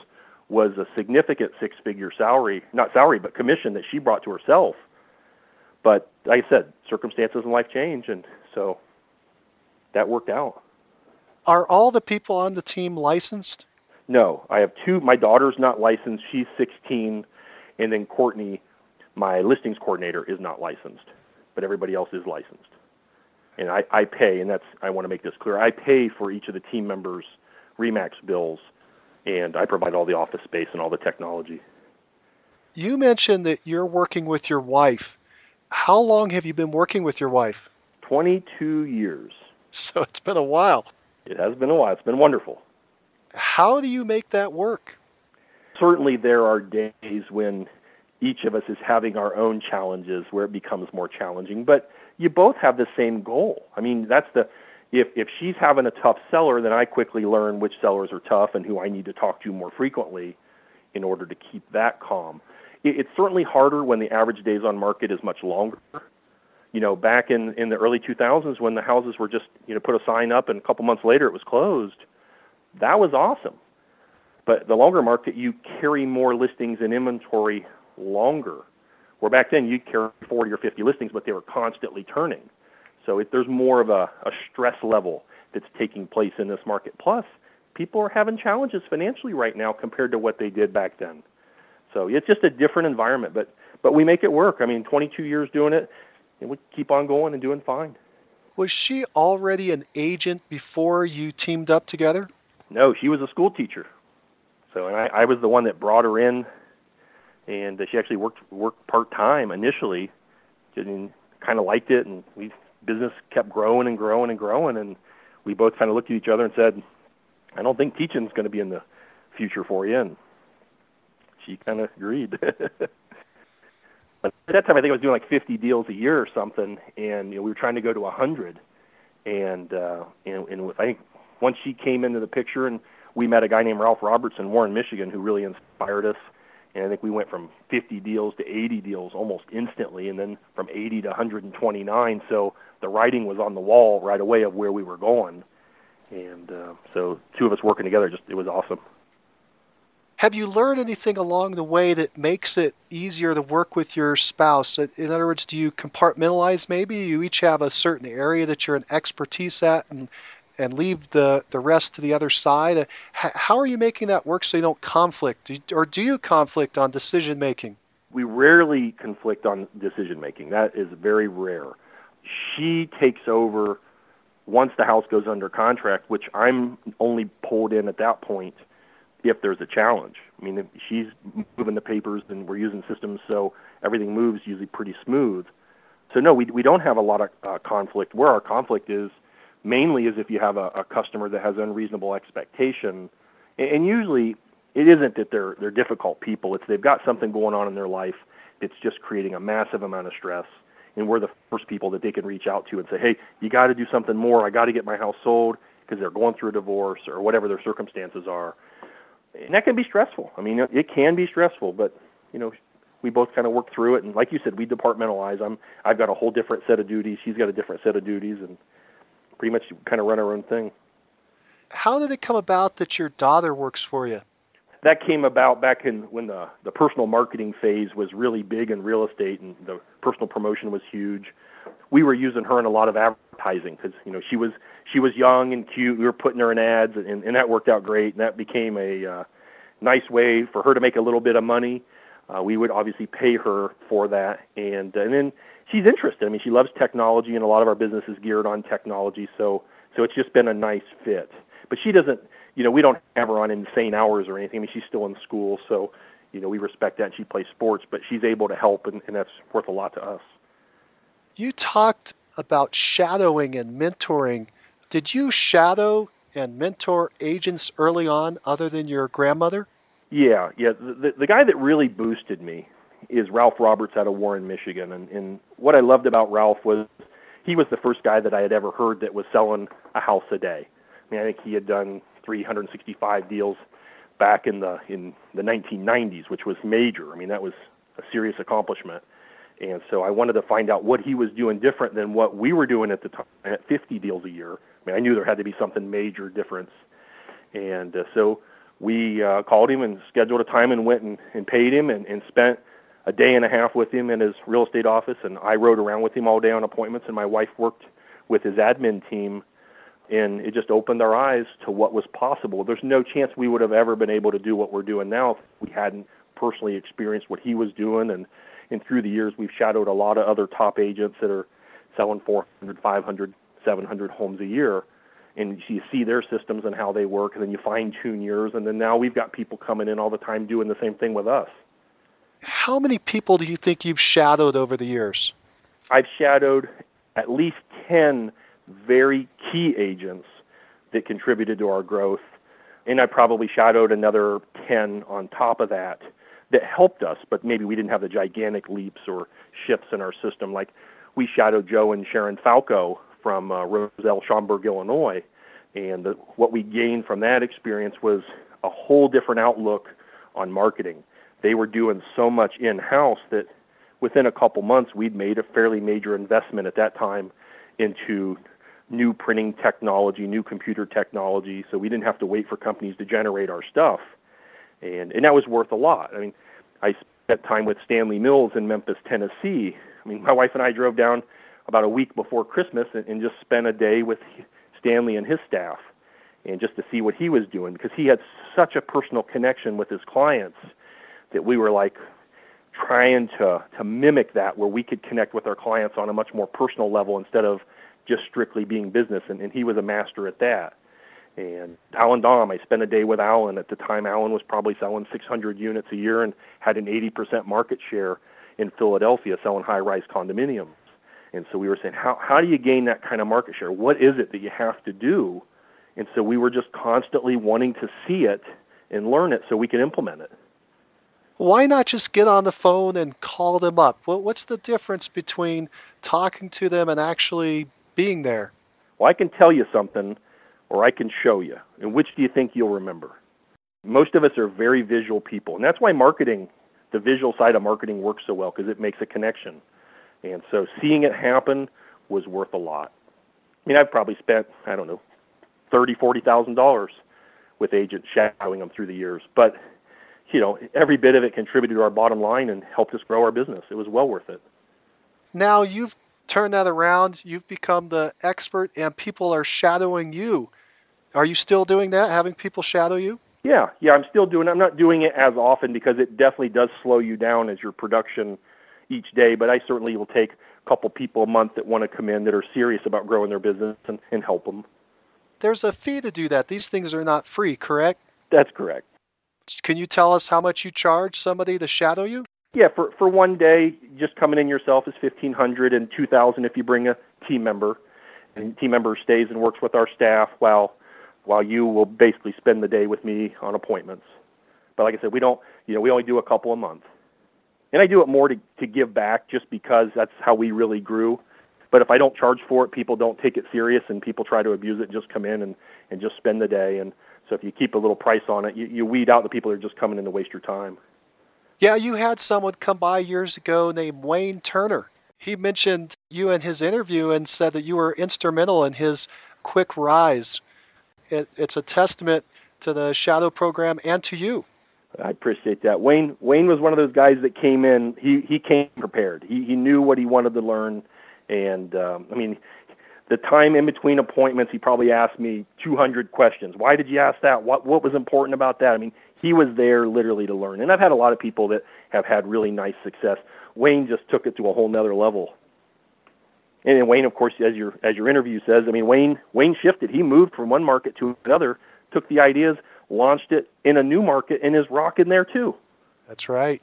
was a significant six figure salary, not salary, but commission that she brought to herself. But like I said, circumstances in life change, and so that worked out. Are all the people on the team licensed? No, I have two. My daughter's not licensed. She's 16, and then Courtney, my listings coordinator, is not licensed, but everybody else is licensed. And I, I pay, and that's I want to make this clear. I pay for each of the team members' RE/MAX bills and I provide all the office space and all the technology. You mentioned that you're working with your wife. How long have you been working with your wife? 22 years. <laughs> So it's been a while. It has been a while. It's been wonderful. How do you make that work? Certainly, there are days when each of us is having our own challenges where it becomes more challenging, but you both have the same goal. I mean, that's the if if she's having a tough seller, then I quickly learn which sellers are tough and who I need to talk to more frequently in order to keep that calm. It, it's certainly harder when the average days on market is much longer. You know, back in in the early 2000s when the houses were just you know put a sign up and a couple months later it was closed, that was awesome. But the longer market, you carry more listings and inventory longer. Where back then you'd carry 40 or 50 listings, but they were constantly turning. So it, there's more of a, a stress level that's taking place in this market. Plus, people are having challenges financially right now compared to what they did back then. So it's just a different environment, but but we make it work. I mean, 22 years doing it, and we keep on going and doing fine. Was she already an agent before you teamed up together? No, she was a school teacher. So and I, I was the one that brought her in, and she actually worked worked part time initially, and kind of liked it, and we business kept growing and growing and growing, and we both kind of looked at each other and said, "I don't think teaching is going to be in the future for you." And she kind of agreed. <laughs> but at that time, I think I was doing like 50 deals a year or something, and you know, we were trying to go to 100. And uh, and, and I think once she came into the picture, and we met a guy named Ralph Robertson, Warren, Michigan, who really inspired us and I think we went from 50 deals to 80 deals almost instantly, and then from 80 to 129. So the writing was on the wall right away of where we were going, and uh, so two of us working together, just it was awesome. Have you learned anything along the way that makes it easier to work with your spouse? In other words, do you compartmentalize maybe? You each have a certain area that you're an expertise at, and and leave the, the rest to the other side? How are you making that work so you don't conflict? Or do you conflict on decision making? We rarely conflict on decision making. That is very rare. she takes over once the house goes under contract, which I'm only pulled in at that point if there's a challenge. I mean, she's moving the papers and we're using systems so everything moves usually pretty smooth. So no, we we don't have a lot of uh, conflict. Where our conflict is mainly is if you have a, a customer that has unreasonable expectation, and, and usually it isn't that they're they're difficult people. It's they've got something going on in their life that's just creating a massive amount of stress and we're the first people that they can reach out to and say, "Hey, you got to do something more. I got to get my house sold because they're going through a divorce or whatever their circumstances are." And that can be stressful. I mean, it can be stressful, but you know, we both kind of work through it. And like you said, we departmentalize. I'm I've got a whole different set of duties. She's got a different set of duties, and pretty much kind of run our own thing. How did it come about that your daughter works for you? that came about back in when the the personal marketing phase was really big in real estate and the personal promotion was huge. We were using her in a lot of advertising because you know she was she was young and cute. We were putting her in ads and, and that worked out great. And that became a uh, nice way for her to make a little bit of money. Uh, we would obviously pay her for that, and and then she's interested. I mean, she loves technology, and a lot of our business is geared on technology. So so it's just been a nice fit. But she doesn't you know, we don't have her on insane hours or anything. I mean, she's still in school, so you know, we respect that. And she plays sports, but she's able to help, and, and that's worth a lot to us. You talked about shadowing and mentoring. Did you shadow and mentor agents early on, other than your grandmother? Yeah, yeah. The, the guy that really boosted me is Ralph Roberts out of Warren, Michigan, and, and what I loved about Ralph was he was the first guy that I had ever heard that was selling a house a day. I mean, I think he had done 365 deals back in the in the 1990s, which was major. I mean, that was a serious accomplishment. And so I wanted to find out what he was doing different than what we were doing at the time at 50 deals a year. I mean, I knew there had to be something major difference. And uh, so we uh, called him and scheduled a time and went and, and paid him and, and spent a day and a half with him in his real estate office. And I rode around with him all day on appointments, and my wife worked with his admin team and it just opened our eyes to what was possible. There's no chance we would have ever been able to do what we're doing now if we hadn't personally experienced what he was doing and and through the years we've shadowed a lot of other top agents that are selling 400, 500, 700 homes a year and you see their systems and how they work and then you fine tune yours and then now we've got people coming in all the time doing the same thing with us. How many people do you think you've shadowed over the years? I've shadowed at least 10 very key agents that contributed to our growth. And I probably shadowed another 10 on top of that that helped us, but maybe we didn't have the gigantic leaps or shifts in our system. Like we shadowed Joe and Sharon Falco from uh, Roselle, Schaumburg, Illinois. And the, what we gained from that experience was a whole different outlook on marketing. They were doing so much in house that within a couple months, we'd made a fairly major investment at that time into new printing technology, new computer technology, so we didn't have to wait for companies to generate our stuff. And and that was worth a lot. I mean, I spent time with Stanley Mills in Memphis, Tennessee. I mean, my wife and I drove down about a week before Christmas and, and just spent a day with Stanley and his staff and just to see what he was doing because he had such a personal connection with his clients that we were like trying to to mimic that where we could connect with our clients on a much more personal level instead of just strictly being business, and, and he was a master at that. And Allan Domb, I spent a day with Allan. At the time, Allan was probably selling 600 units a year and had an 80% market share in Philadelphia selling high-rise condominiums. And so we were saying, how how do you gain that kind of market share? What is it that you have to do? And so we were just constantly wanting to see it and learn it so we could implement it. Why not just get on the phone and call them up? What's the difference between talking to them and actually being there? Well, I can tell you something, or I can show you. And which do you think you'll remember? Most of us are very visual people, and that's why marketing, the visual side of marketing, works so well because it makes a connection. And so seeing it happen was worth a lot. I mean, I've probably spent I don't know, thirty, forty thousand dollars with agents shadowing them through the years, but you know, every bit of it contributed to our bottom line and helped us grow our business. It was well worth it. Now you've turned that around. You've become the expert, and people are shadowing you. Are you still doing that, having people shadow you? Yeah, yeah, I'm still doing. It. I'm not doing it as often because it definitely does slow you down as your production each day. But I certainly will take a couple people a month that want to come in that are serious about growing their business and, and help them. There's a fee to do that. These things are not free, correct? That's correct. Can you tell us how much you charge somebody to shadow you? Yeah, for for one day, just coming in yourself is fifteen hundred and two thousand if you bring a team member, and team member stays and works with our staff while while you will basically spend the day with me on appointments. But like I said, we don't, you know, we only do a couple a month, and I do it more to to give back just because that's how we really grew. But if I don't charge for it, people don't take it serious, and people try to abuse it and just come in and and just spend the day. And so if you keep a little price on it, you, you weed out the people who are just coming in to waste your time. Yeah, you had someone come by years ago named Wayne Turner. He mentioned you in his interview and said that you were instrumental in his quick rise. It, it's a testament to the shadow program and to you. I appreciate that. Wayne Wayne was one of those guys that came in. He he came prepared. He he knew what he wanted to learn, and um, I mean, the time in between appointments, he probably asked me 200 questions. Why did you ask that? What what was important about that? I mean, he was there literally to learn. And I've had a lot of people that have had really nice success. Wayne just took it to a whole nother level. And then Wayne, of course, as your as your interview says, I mean Wayne Wayne shifted. He moved from one market to another, took the ideas, launched it in a new market, and is rocking there too. That's right.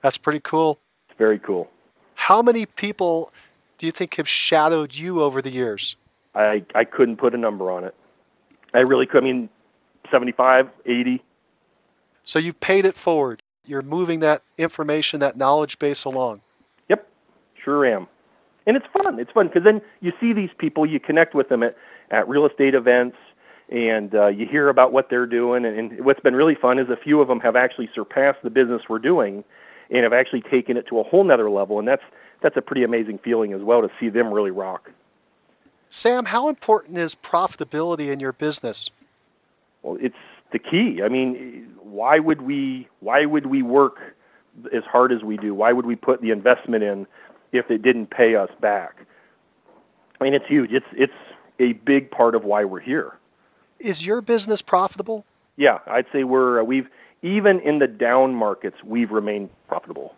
That's pretty cool. It's very cool. How many people do you think have shadowed you over the years? I I couldn't put a number on it. I really could. I mean, 75, 80. So you've paid it forward. You're moving that information, that knowledge base along. Yep, sure am. And it's fun. It's fun because then you see these people, you connect with them at, at real estate events, and uh, you hear about what they're doing. And, and what's been really fun is a few of them have actually surpassed the business we're doing and have actually taken it to a whole nother level. And that's, that's a pretty amazing feeling as well to see them really rock. Sam, how important is profitability in your business? Well, it's the key. I mean, why would we why would we work as hard as we do? Why would we put the investment in if it didn't pay us back? I mean, it's huge. It's it's a big part of why we're here. Is your business profitable? Yeah, I'd say we're we've even in the down markets we've remained profitable.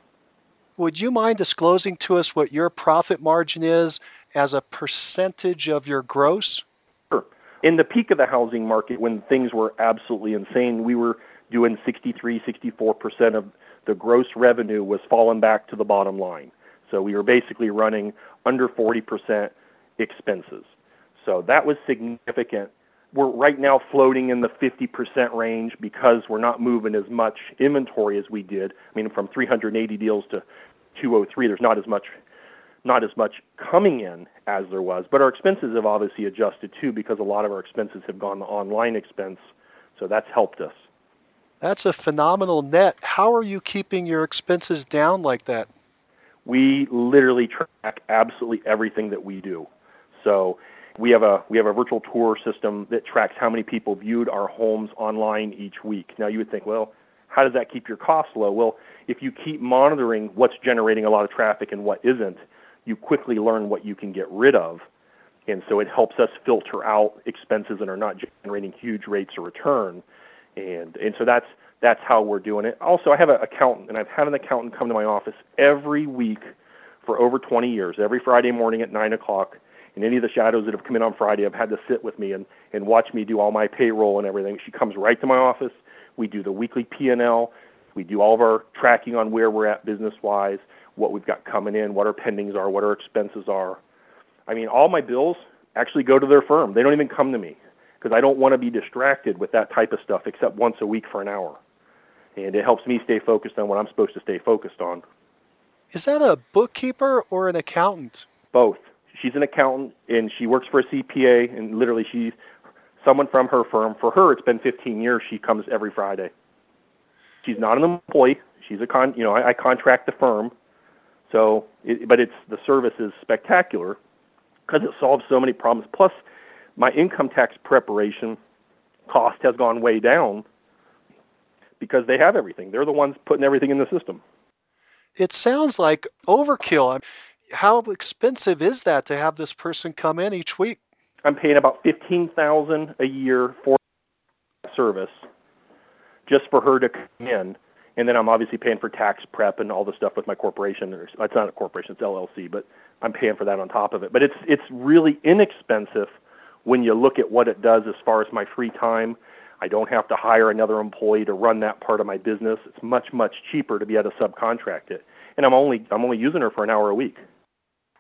Would you mind disclosing to us what your profit margin is as a percentage of your gross? Sure. In the peak of the housing market, when things were absolutely insane, we were doing 63, 64% of the gross revenue was falling back to the bottom line. So we were basically running under 40% expenses. So that was significant. We're right now floating in the 50% range because we're not moving as much inventory as we did. I mean, from 380 deals to 203, there's not as much not as much coming in as there was, but our expenses have obviously adjusted too because a lot of our expenses have gone to online expense, so that's helped us. That's a phenomenal net. How are you keeping your expenses down like that? We literally track absolutely everything that we do. So we have a we have a virtual tour system that tracks how many people viewed our homes online each week. Now you would think, well, how does that keep your costs low? Well, if you keep monitoring what's generating a lot of traffic and what isn't, you quickly learn what you can get rid of. And so it helps us filter out expenses that are not generating huge rates of return and and so that's that's how we're doing it. Also, I have an accountant, and I've had an accountant come to my office every week for over 20 years. Every Friday morning at nine o'clock, and any of the shadows that have come in on Friday have had to sit with me and and watch me do all my payroll and everything. She comes right to my office. We do the weekly P and L. We do all of our tracking on where we're at business wise, what we've got coming in, what our pendings are, what our expenses are. I mean, all my bills actually go to their firm. They don't even come to me because I don't want to be distracted with that type of stuff except once a week for an hour. And it helps me stay focused on what I'm supposed to stay focused on. Is that a bookkeeper or an accountant? Both. She's an accountant and she works for a CPA and literally she's someone from her firm. For her it's been 15 years she comes every Friday. She's not an employee. She's a con, you know, I, I contract the firm. So, it, but it's the service is spectacular because it solves so many problems. Plus, my income tax preparation cost has gone way down because they have everything. They're the ones putting everything in the system. It sounds like overkill. How expensive is that to have this person come in each week? I'm paying about fifteen thousand a year for service, just for her to come in, and then I'm obviously paying for tax prep and all the stuff with my corporation. It's not a corporation, it's LLC, but I'm paying for that on top of it. But it's it's really inexpensive when you look at what it does as far as my free time. I don't have to hire another employee to run that part of my business. It's much much cheaper to be able to subcontract it, and I'm only I'm only using her for an hour a week.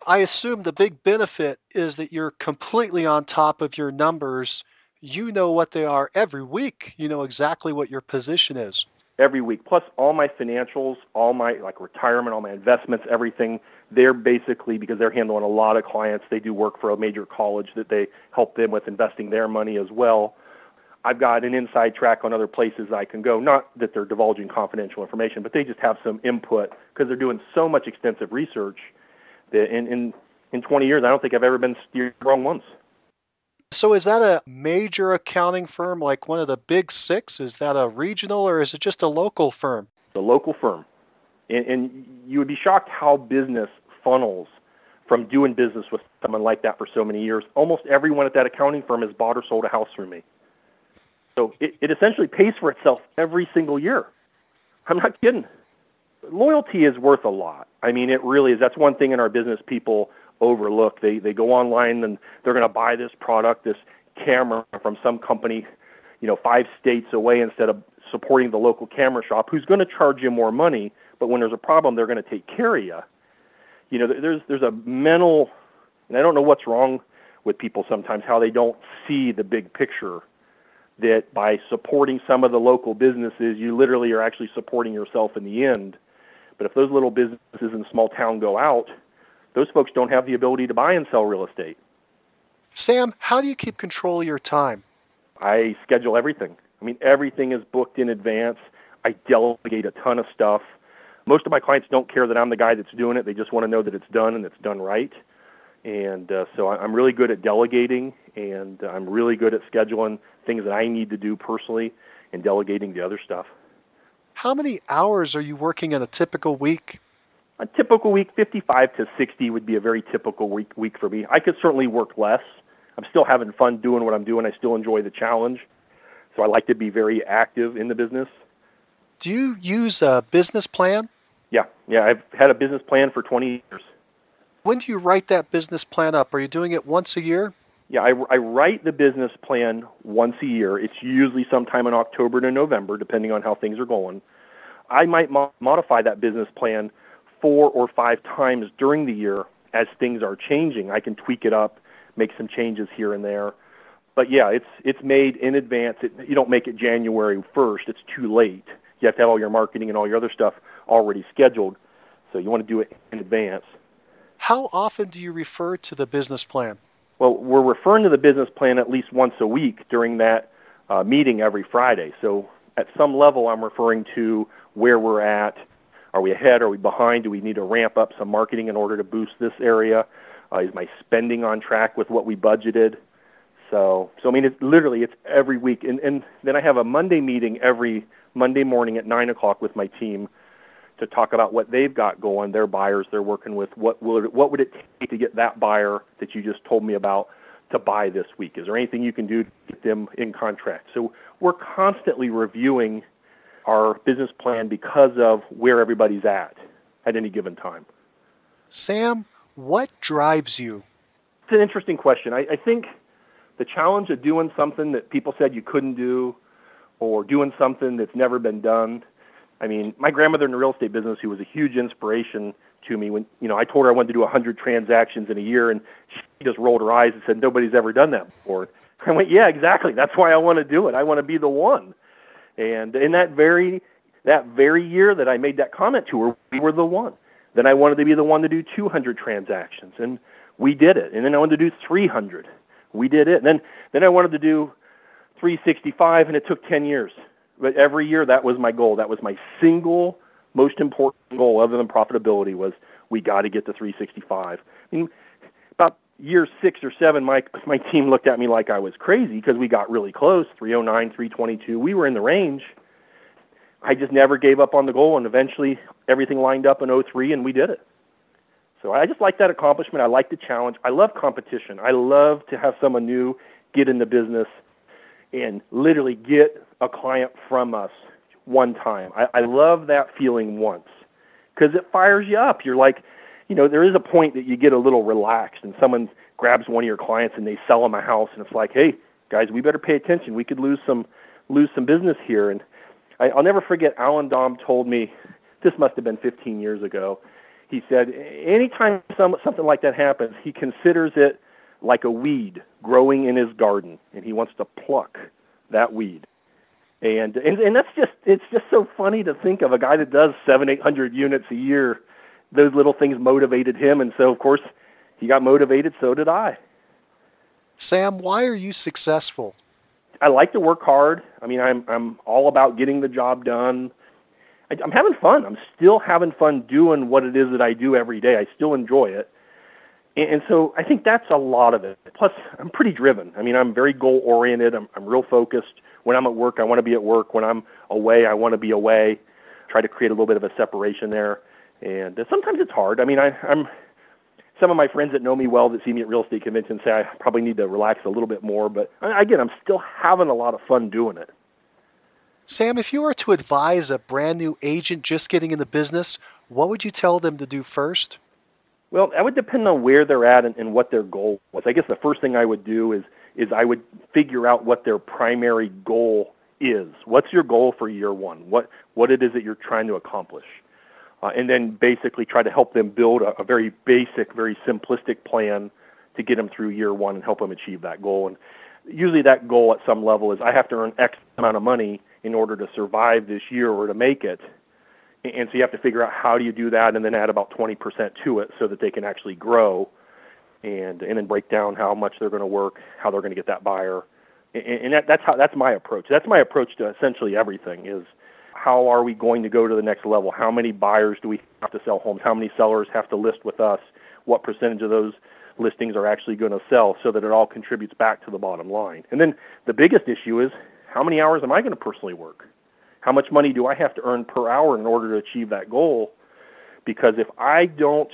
I assume the big benefit is that you're completely on top of your numbers. You know what they are every week. You know exactly what your position is every week. Plus all my financials, all my like retirement, all my investments, everything. They're basically because they're handling a lot of clients. They do work for a major college that they help them with investing their money as well. I've got an inside track on other places I can go. Not that they're divulging confidential information, but they just have some input because they're doing so much extensive research that in, in in 20 years, I don't think I've ever been steered wrong once. So is that a major accounting firm like one of the big six? Is that a regional or is it just a local firm? It's a local firm. And, and you would be shocked how business funnels from doing business with someone like that for so many years. Almost everyone at that accounting firm has bought or sold a house through me. So it, it essentially pays for itself every single year. I'm not kidding. Loyalty is worth a lot. I mean, it really is. That's one thing in our business people overlook. They they go online and they're going to buy this product, this camera from some company, you know, five states away instead of supporting the local camera shop who's going to charge you more money, but when there's a problem, they're going to take care of you. You know, there's there's a mental, and I don't know what's wrong with people sometimes how they don't see the big picture. That by supporting some of the local businesses, you literally are actually supporting yourself in the end. But if those little businesses in small town go out, those folks don't have the ability to buy and sell real estate. Sam, how do you keep control of your time? I schedule everything. I mean, everything is booked in advance. I delegate a ton of stuff. Most of my clients don't care that I'm the guy that's doing it. They just want to know that it's done and it's done right. And uh, so I'm really good at delegating, and I'm really good at scheduling things that I need to do personally and delegating the other stuff. How many hours are you working in a typical week? a typical week, 55 to 60 would be a very typical week week for me. I could certainly work less. I'm still having fun doing what I'm doing. I still enjoy the challenge. So I like to be very active in the business. Do you use a business plan? Yeah, yeah. I've had a business plan for 20 years. When do you write that business plan up? Are you doing it once a year? Yeah, I, I write the business plan once a year. It's usually sometime in October to November, depending on how things are going. I might mo- modify that business plan four or five times during the year as things are changing. I can tweak it up, make some changes here and there. But yeah, it's it's made in advance. It, you don't make it January 1st. It's too late. You have to have all your marketing and all your other stuff already scheduled. So you want to do it in advance. How often do you refer to the business plan? Well, we're referring to the business plan at least once a week during that uh, meeting every Friday. So at some level, I'm referring to where we're at, are we ahead? Are we behind? Do we need to ramp up some marketing in order to boost this area? Uh, is my spending on track with what we budgeted? So, so I mean, it's literally it's every week, and and then I have a Monday meeting every Monday morning at nine o'clock with my team to talk about what they've got going, their buyers they're working with. What would what would it take to get that buyer that you just told me about to buy this week? Is there anything you can do to get them in contract? So we're constantly reviewing our business plan because of where everybody's at at any given time. Sam, what drives you? It's an interesting question. I, I think the challenge of doing something that people said you couldn't do or doing something that's never been done. I mean, my grandmother in the real estate business, who was a huge inspiration to me when, you know, I told her I wanted to do 100 transactions in a year, and she just rolled her eyes and said, nobody's ever done that before. I went, yeah, exactly. That's why I want to do it. I want to be the one. And in that very that very year that I made that comment to her, we were the one. Then I wanted to be the one to do 200 transactions, and we did it. And then I wanted to do 300. We did it. And then then I wanted to do 365, and it took 10 years. But every year that was my goal. That was my single most important goal, other than profitability, was we got to get to 365. I mean, about year six or seven, my my team looked at me like I was crazy because we got really close, 309, 322. We were in the range. I just never gave up on the goal, and eventually everything lined up in 03, and we did it. So I just like that accomplishment. I like the challenge. I love competition. I love to have someone new get in the business and literally get a client from us one time. I, I love that feeling once because it fires you up. You're like, you know, there is a point that you get a little relaxed and someone grabs one of your clients and they sell them a house and it's like, hey, guys, we better pay attention. We could lose some lose some business here. And I, I'll never forget. Allan Domb told me this must have been 15 years ago. He said, anytime some, something like that happens, he considers it like a weed growing in his garden, and he wants to pluck that weed. And, and and that's just it's just so funny to think of a guy that does seven eight hundred units a year. Those little things motivated him, and so of course he got motivated. So did I. Sam, why are you successful? I like to work hard. I mean, I'm I'm all about getting the job done. I, I'm having fun. I'm still having fun doing what it is that I do every day. I still enjoy it. And, so I think that's a lot of it. Plus, I'm pretty driven. I mean, I'm very goal oriented. I'm, I'm real focused. When I'm at work, I want to be at work. When I'm away, I want to be away. Try to create a little bit of a separation there. And uh, sometimes it's hard. I mean, I, I'm some of my friends that know me well that see me at real estate conventions say I probably need to relax a little bit more. But uh, again, I'm still having a lot of fun doing it. Sam, if you were to advise a brand new agent just getting in the business, what would you tell them to do first? Well, that would depend on where they're at and, and what their goal was. I guess the first thing I would do is is I would figure out what their primary goal is. What's your goal for year one? What what it is that you're trying to accomplish, uh, and then basically try to help them build a, a very basic, very simplistic plan to get them through year one and help them achieve that goal. And usually that goal at some level is I have to earn X amount of money in order to survive this year or to make it. And so you have to figure out how do you do that and then add about 20% to it so that they can actually grow and and then break down how much they're going to work, how they're going to get that buyer. And, and that, that's how that's my approach. That's my approach to essentially everything is how are we going to go to the next level? How many buyers do we have to sell homes? How many sellers have to list with us? What percentage of those listings are actually going to sell so that it all contributes back to the bottom line? And then the biggest issue is how many hours am I going to personally work? How much money do I have to earn per hour in order to achieve that goal? Because if I don't,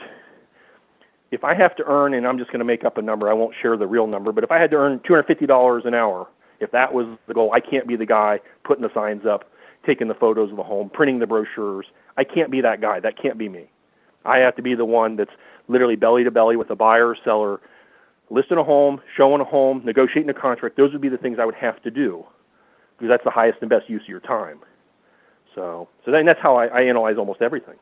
if I have to earn, and I'm just going to make up a number, I won't share the real number, but if I had to earn $250 an hour, if that was the goal, I can't be the guy putting the signs up, taking the photos of the home, printing the brochures. I can't be that guy. That can't be me. I have to be the one that's literally belly to belly with a buyer or seller, listing a home, showing a home, negotiating a contract. Those would be the things I would have to do because that's the highest and best use of your time. So, so then that's how I, I analyze almost everything.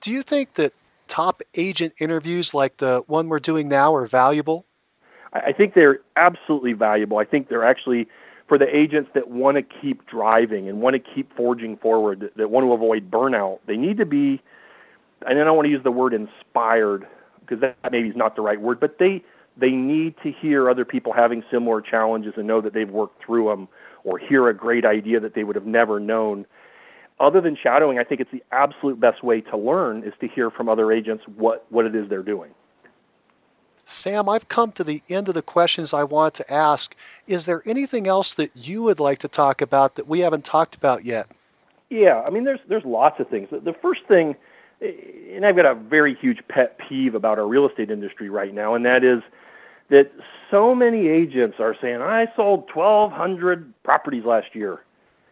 Do you think that top agent interviews like the one we're doing now are valuable? I think they're absolutely valuable. I think they're actually for the agents that want to keep driving and want to keep forging forward, that, want to avoid burnout. They need to be, and I don't want to use the word inspired because that maybe is not the right word, but they they need to hear other people having similar challenges and know that they've worked through them or hear a great idea that they would have never known. Other than shadowing, I think it's the absolute best way to learn is to hear from other agents what, what it is they're doing. Sam, I've come to the end of the questions I want to ask. Is there anything else that you would like to talk about that we haven't talked about yet? Yeah, I mean, there's there's lots of things. The first thing, and I've got a very huge pet peeve about our real estate industry right now, and that is that so many agents are saying, I sold 1,200 properties last year,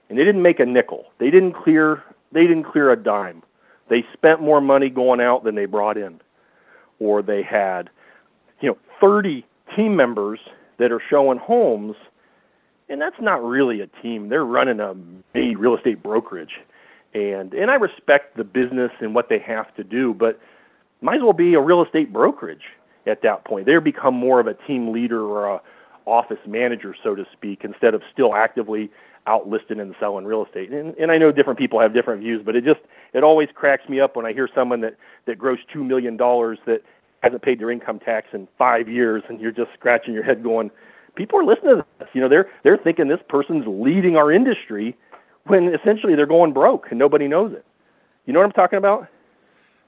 and they didn't make a nickel. They didn't clear. They didn't clear a dime. They spent more money going out than they brought in, or they had, you know, 30 team members that are showing homes, and that's not really a team. They're running a mini real estate brokerage, and and I respect the business and what they have to do, but might as well be a real estate brokerage at that point. They're become more of a team leader or a office manager, so to speak, instead of still actively out listing and selling real estate. And, and I know different people have different views, but it just it always cracks me up when I hear someone that that grows two million dollars that hasn't paid their income tax in five years, and you're just scratching your head going, people are listening to this. You know, they're they're thinking this person's leading our industry when essentially they're going broke and nobody knows it. You know what I'm talking about?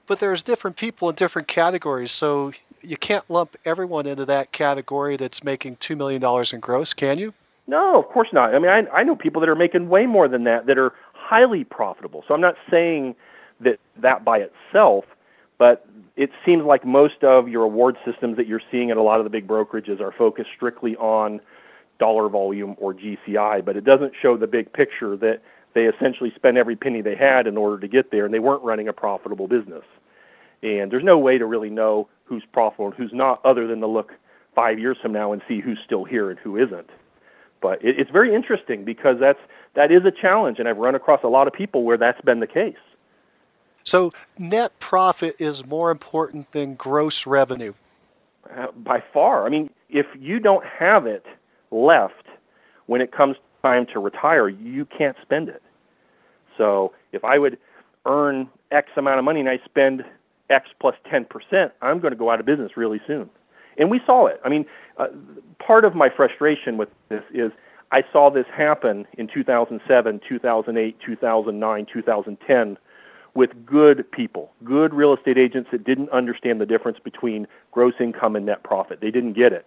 But there's different people in different categories, so you can't lump everyone into that category that's making two million dollars in gross, can you? No, of course not. I mean, I, I know people that are making way more than that that are highly profitable. So I'm not saying that that by itself, but it seems like most of your award systems that you're seeing at a lot of the big brokerages are focused strictly on dollar volume or GCI, but it doesn't show the big picture that they essentially spent every penny they had in order to get there, and they weren't running a profitable business. And there's no way to really know who's profitable and who's not, other than to look five years from now and see who's still here and who isn't. But it, it's very interesting because that's that is a challenge, and I've run across a lot of people where that's been the case. So net profit is more important than gross revenue. Uh, by far. I mean, if you don't have it left when it comes time to retire, you can't spend it. So if I would earn X amount of money and I spend X plus 10%, I'm going to go out of business really soon. And we saw it. I mean, uh, part of my frustration with this is I saw this happen in 2007, 2008, 2009, 2010 with good people, good real estate agents that didn't understand the difference between gross income and net profit. They didn't get it.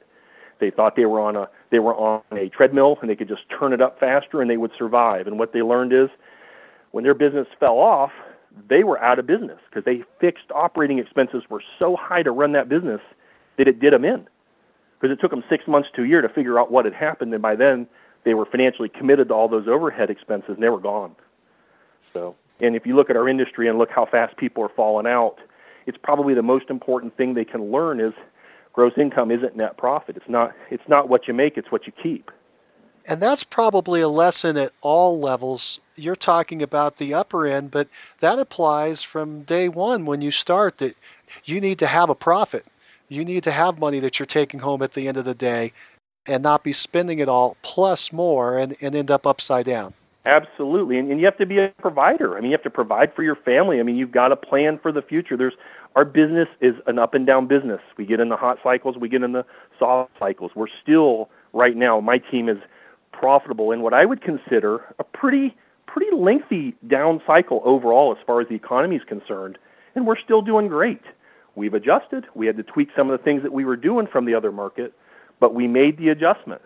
They thought they were on a they were on a treadmill and they could just turn it up faster and they would survive. And what they learned is when their business fell off, they were out of business because they fixed operating expenses were so high to run that business that it did them in. Because it took them six months to a year to figure out what had happened, and by then they were financially committed to all those overhead expenses, and they were gone. So, and if you look at our industry and look how fast people are falling out, it's probably the most important thing they can learn is gross income isn't net profit. It's not. It's not what you make. It's what you keep. And that's probably a lesson at all levels. You're talking about the upper end, but that applies from day one when you start that you need to have a profit. You need to have money that you're taking home at the end of the day and not be spending it all plus more and, and end up upside down. Absolutely. And, and you have to be a provider. I mean, you have to provide for your family. I mean, you've got to plan for the future. There's our business is an up and down business. We get in the hot cycles, we get in the soft cycles. We're still right now, my team is profitable in what I would consider a pretty pretty lengthy down cycle overall as far as the economy is concerned, and we're still doing great. We've adjusted. We had to tweak some of the things that we were doing from the other market, but we made the adjustment.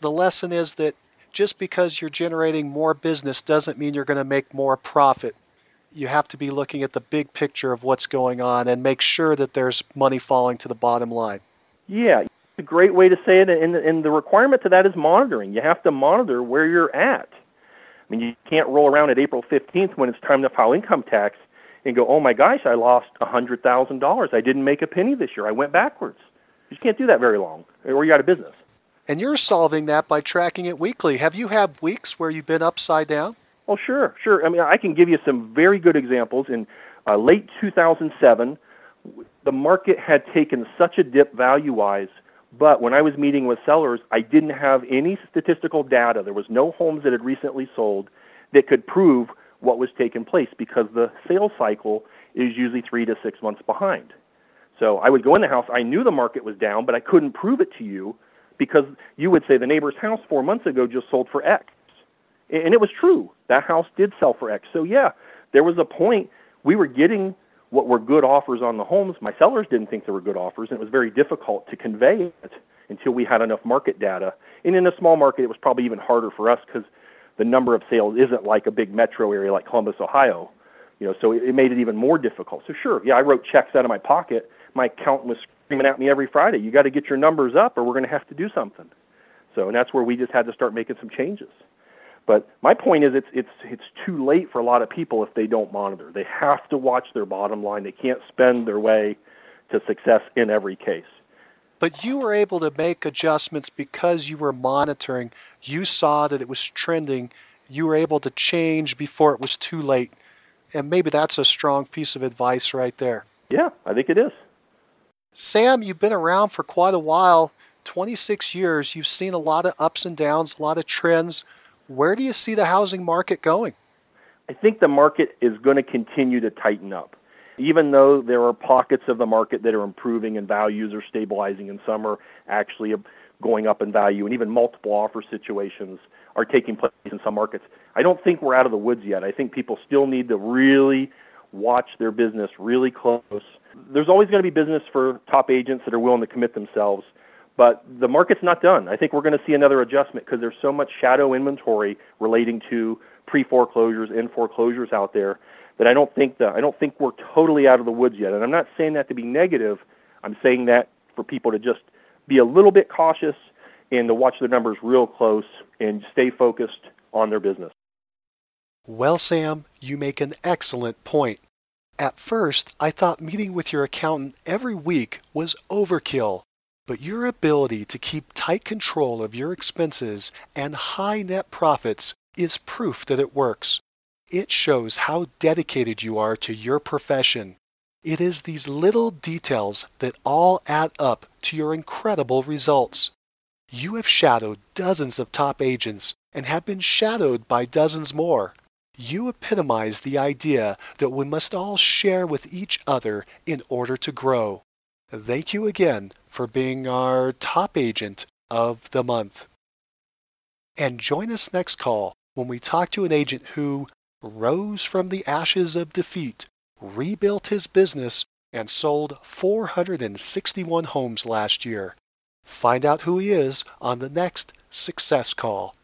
The lesson is that just because you're generating more business doesn't mean you're going to make more profit. You have to be looking at the big picture of what's going on and make sure that there's money falling to the bottom line. Yeah, it's a great way to say it, and, and the requirement to that is monitoring. You have to monitor where you're at. I mean, you can't roll around at April 15th when it's time to file income tax and go, oh my gosh, I lost a $100,000. I didn't make a penny this year. I went backwards. You can't do that very long, or you're out of business. And you're solving that by tracking it weekly. Have you had weeks where you've been upside down? Oh, sure, sure. I mean, I can give you some very good examples. In uh, late 2007, the market had taken such a dip value wise, but when I was meeting with sellers, I didn't have any statistical data. There was no homes that had recently sold that could prove what was taking place because the sales cycle is usually three to six months behind. So I would go in the house, I knew the market was down, but I couldn't prove it to you because you would say the neighbor's house four months ago just sold for X. And it was true. That house did sell for X. So, yeah, there was a point we were getting what were good offers on the homes. My sellers didn't think they were good offers, and it was very difficult to convey it until we had enough market data. And in a small market, it was probably even harder for us because the number of sales isn't like a big metro area like Columbus, Ohio. You know, so it, it made it even more difficult. So sure, yeah, I wrote checks out of my pocket. My accountant was screaming at me every Friday, "You got to get your numbers up, or we're going to have to do something." So, and that's where we just had to start making some changes. But my point is, it's it's it's too late for a lot of people if they don't monitor. They have to watch their bottom line. They can't spend their way to success in every case. But you were able to make adjustments because you were monitoring. You saw that it was trending. You were able to change before it was too late. And maybe that's a strong piece of advice right there. Yeah, I think it is. Sam, you've been around for quite a while 26 years. You've seen a lot of ups and downs, a lot of trends. Where do you see the housing market going? I think the market is going to continue to tighten up. Even though there are pockets of the market that are improving and values are stabilizing and some are actually going up in value and even multiple offer situations are taking place in some markets. I don't think we're out of the woods yet. I think people still need to really watch their business really close. There's always going to be business for top agents that are willing to commit themselves, but the market's not done. I think we're going to see another adjustment because there's so much shadow inventory relating to pre-foreclosures and foreclosures out there that I don't think that I don't think we're totally out of the woods yet. And I'm not saying that to be negative. I'm saying that for people to just be a little bit cautious and to watch their numbers real close and stay focused on their business. Well, Sam, you make an excellent point. At first, I thought meeting with your accountant every week was overkill, but your ability to keep tight control of your expenses and high net profits is proof that it works. It shows how dedicated you are to your profession. It is these little details that all add up to your incredible results. You have shadowed dozens of top agents and have been shadowed by dozens more. You epitomize the idea that we must all share with each other in order to grow. Thank you again for being our top agent of the month. And join us next call when we talk to an agent who rose from the ashes of defeat, rebuilt his business, and sold 461 homes last year. Find out who he is on the next Success Call.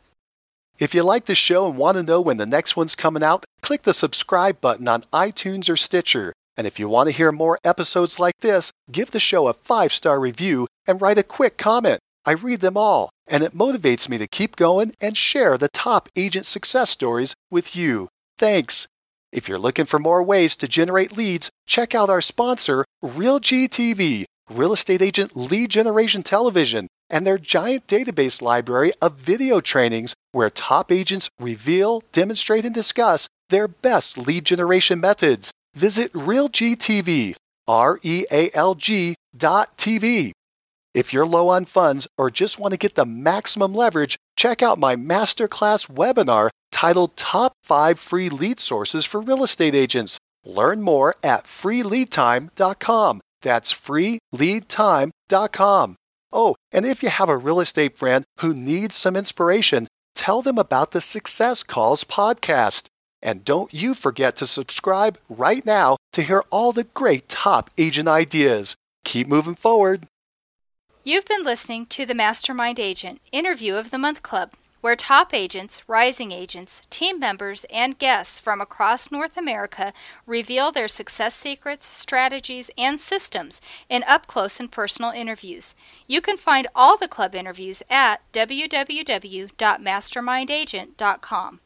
If you like the show and want to know when the next one's coming out, click the subscribe button on iTunes or Stitcher. And if you want to hear more episodes like this, give the show a five star review and write a quick comment. I read them all, and it motivates me to keep going and share the top agent success stories with you. Thanks. If you're looking for more ways to generate leads, check out our sponsor, RealGTV, Real Estate Agent Lead Generation Television, and their giant database library of video trainings where top agents reveal, demonstrate, and discuss their best lead generation methods. Visit RealGTV, R E A L G dot TV. If you're low on funds or just want to get the maximum leverage, check out my masterclass webinar titled Top 5 Free Lead Sources for Real Estate Agents. Learn more at freeleadtime.com. That's freeleadtime.com. Oh, and if you have a real estate friend who needs some inspiration, tell them about the Success Calls podcast. And don't you forget to subscribe right now to hear all the great top agent ideas. Keep moving forward. You've been listening to the Mastermind Agent Interview of the Month Club, where top agents, rising agents, team members, and guests from across North America reveal their success secrets, strategies, and systems in up close and personal interviews. You can find all the club interviews at www.mastermindagent.com.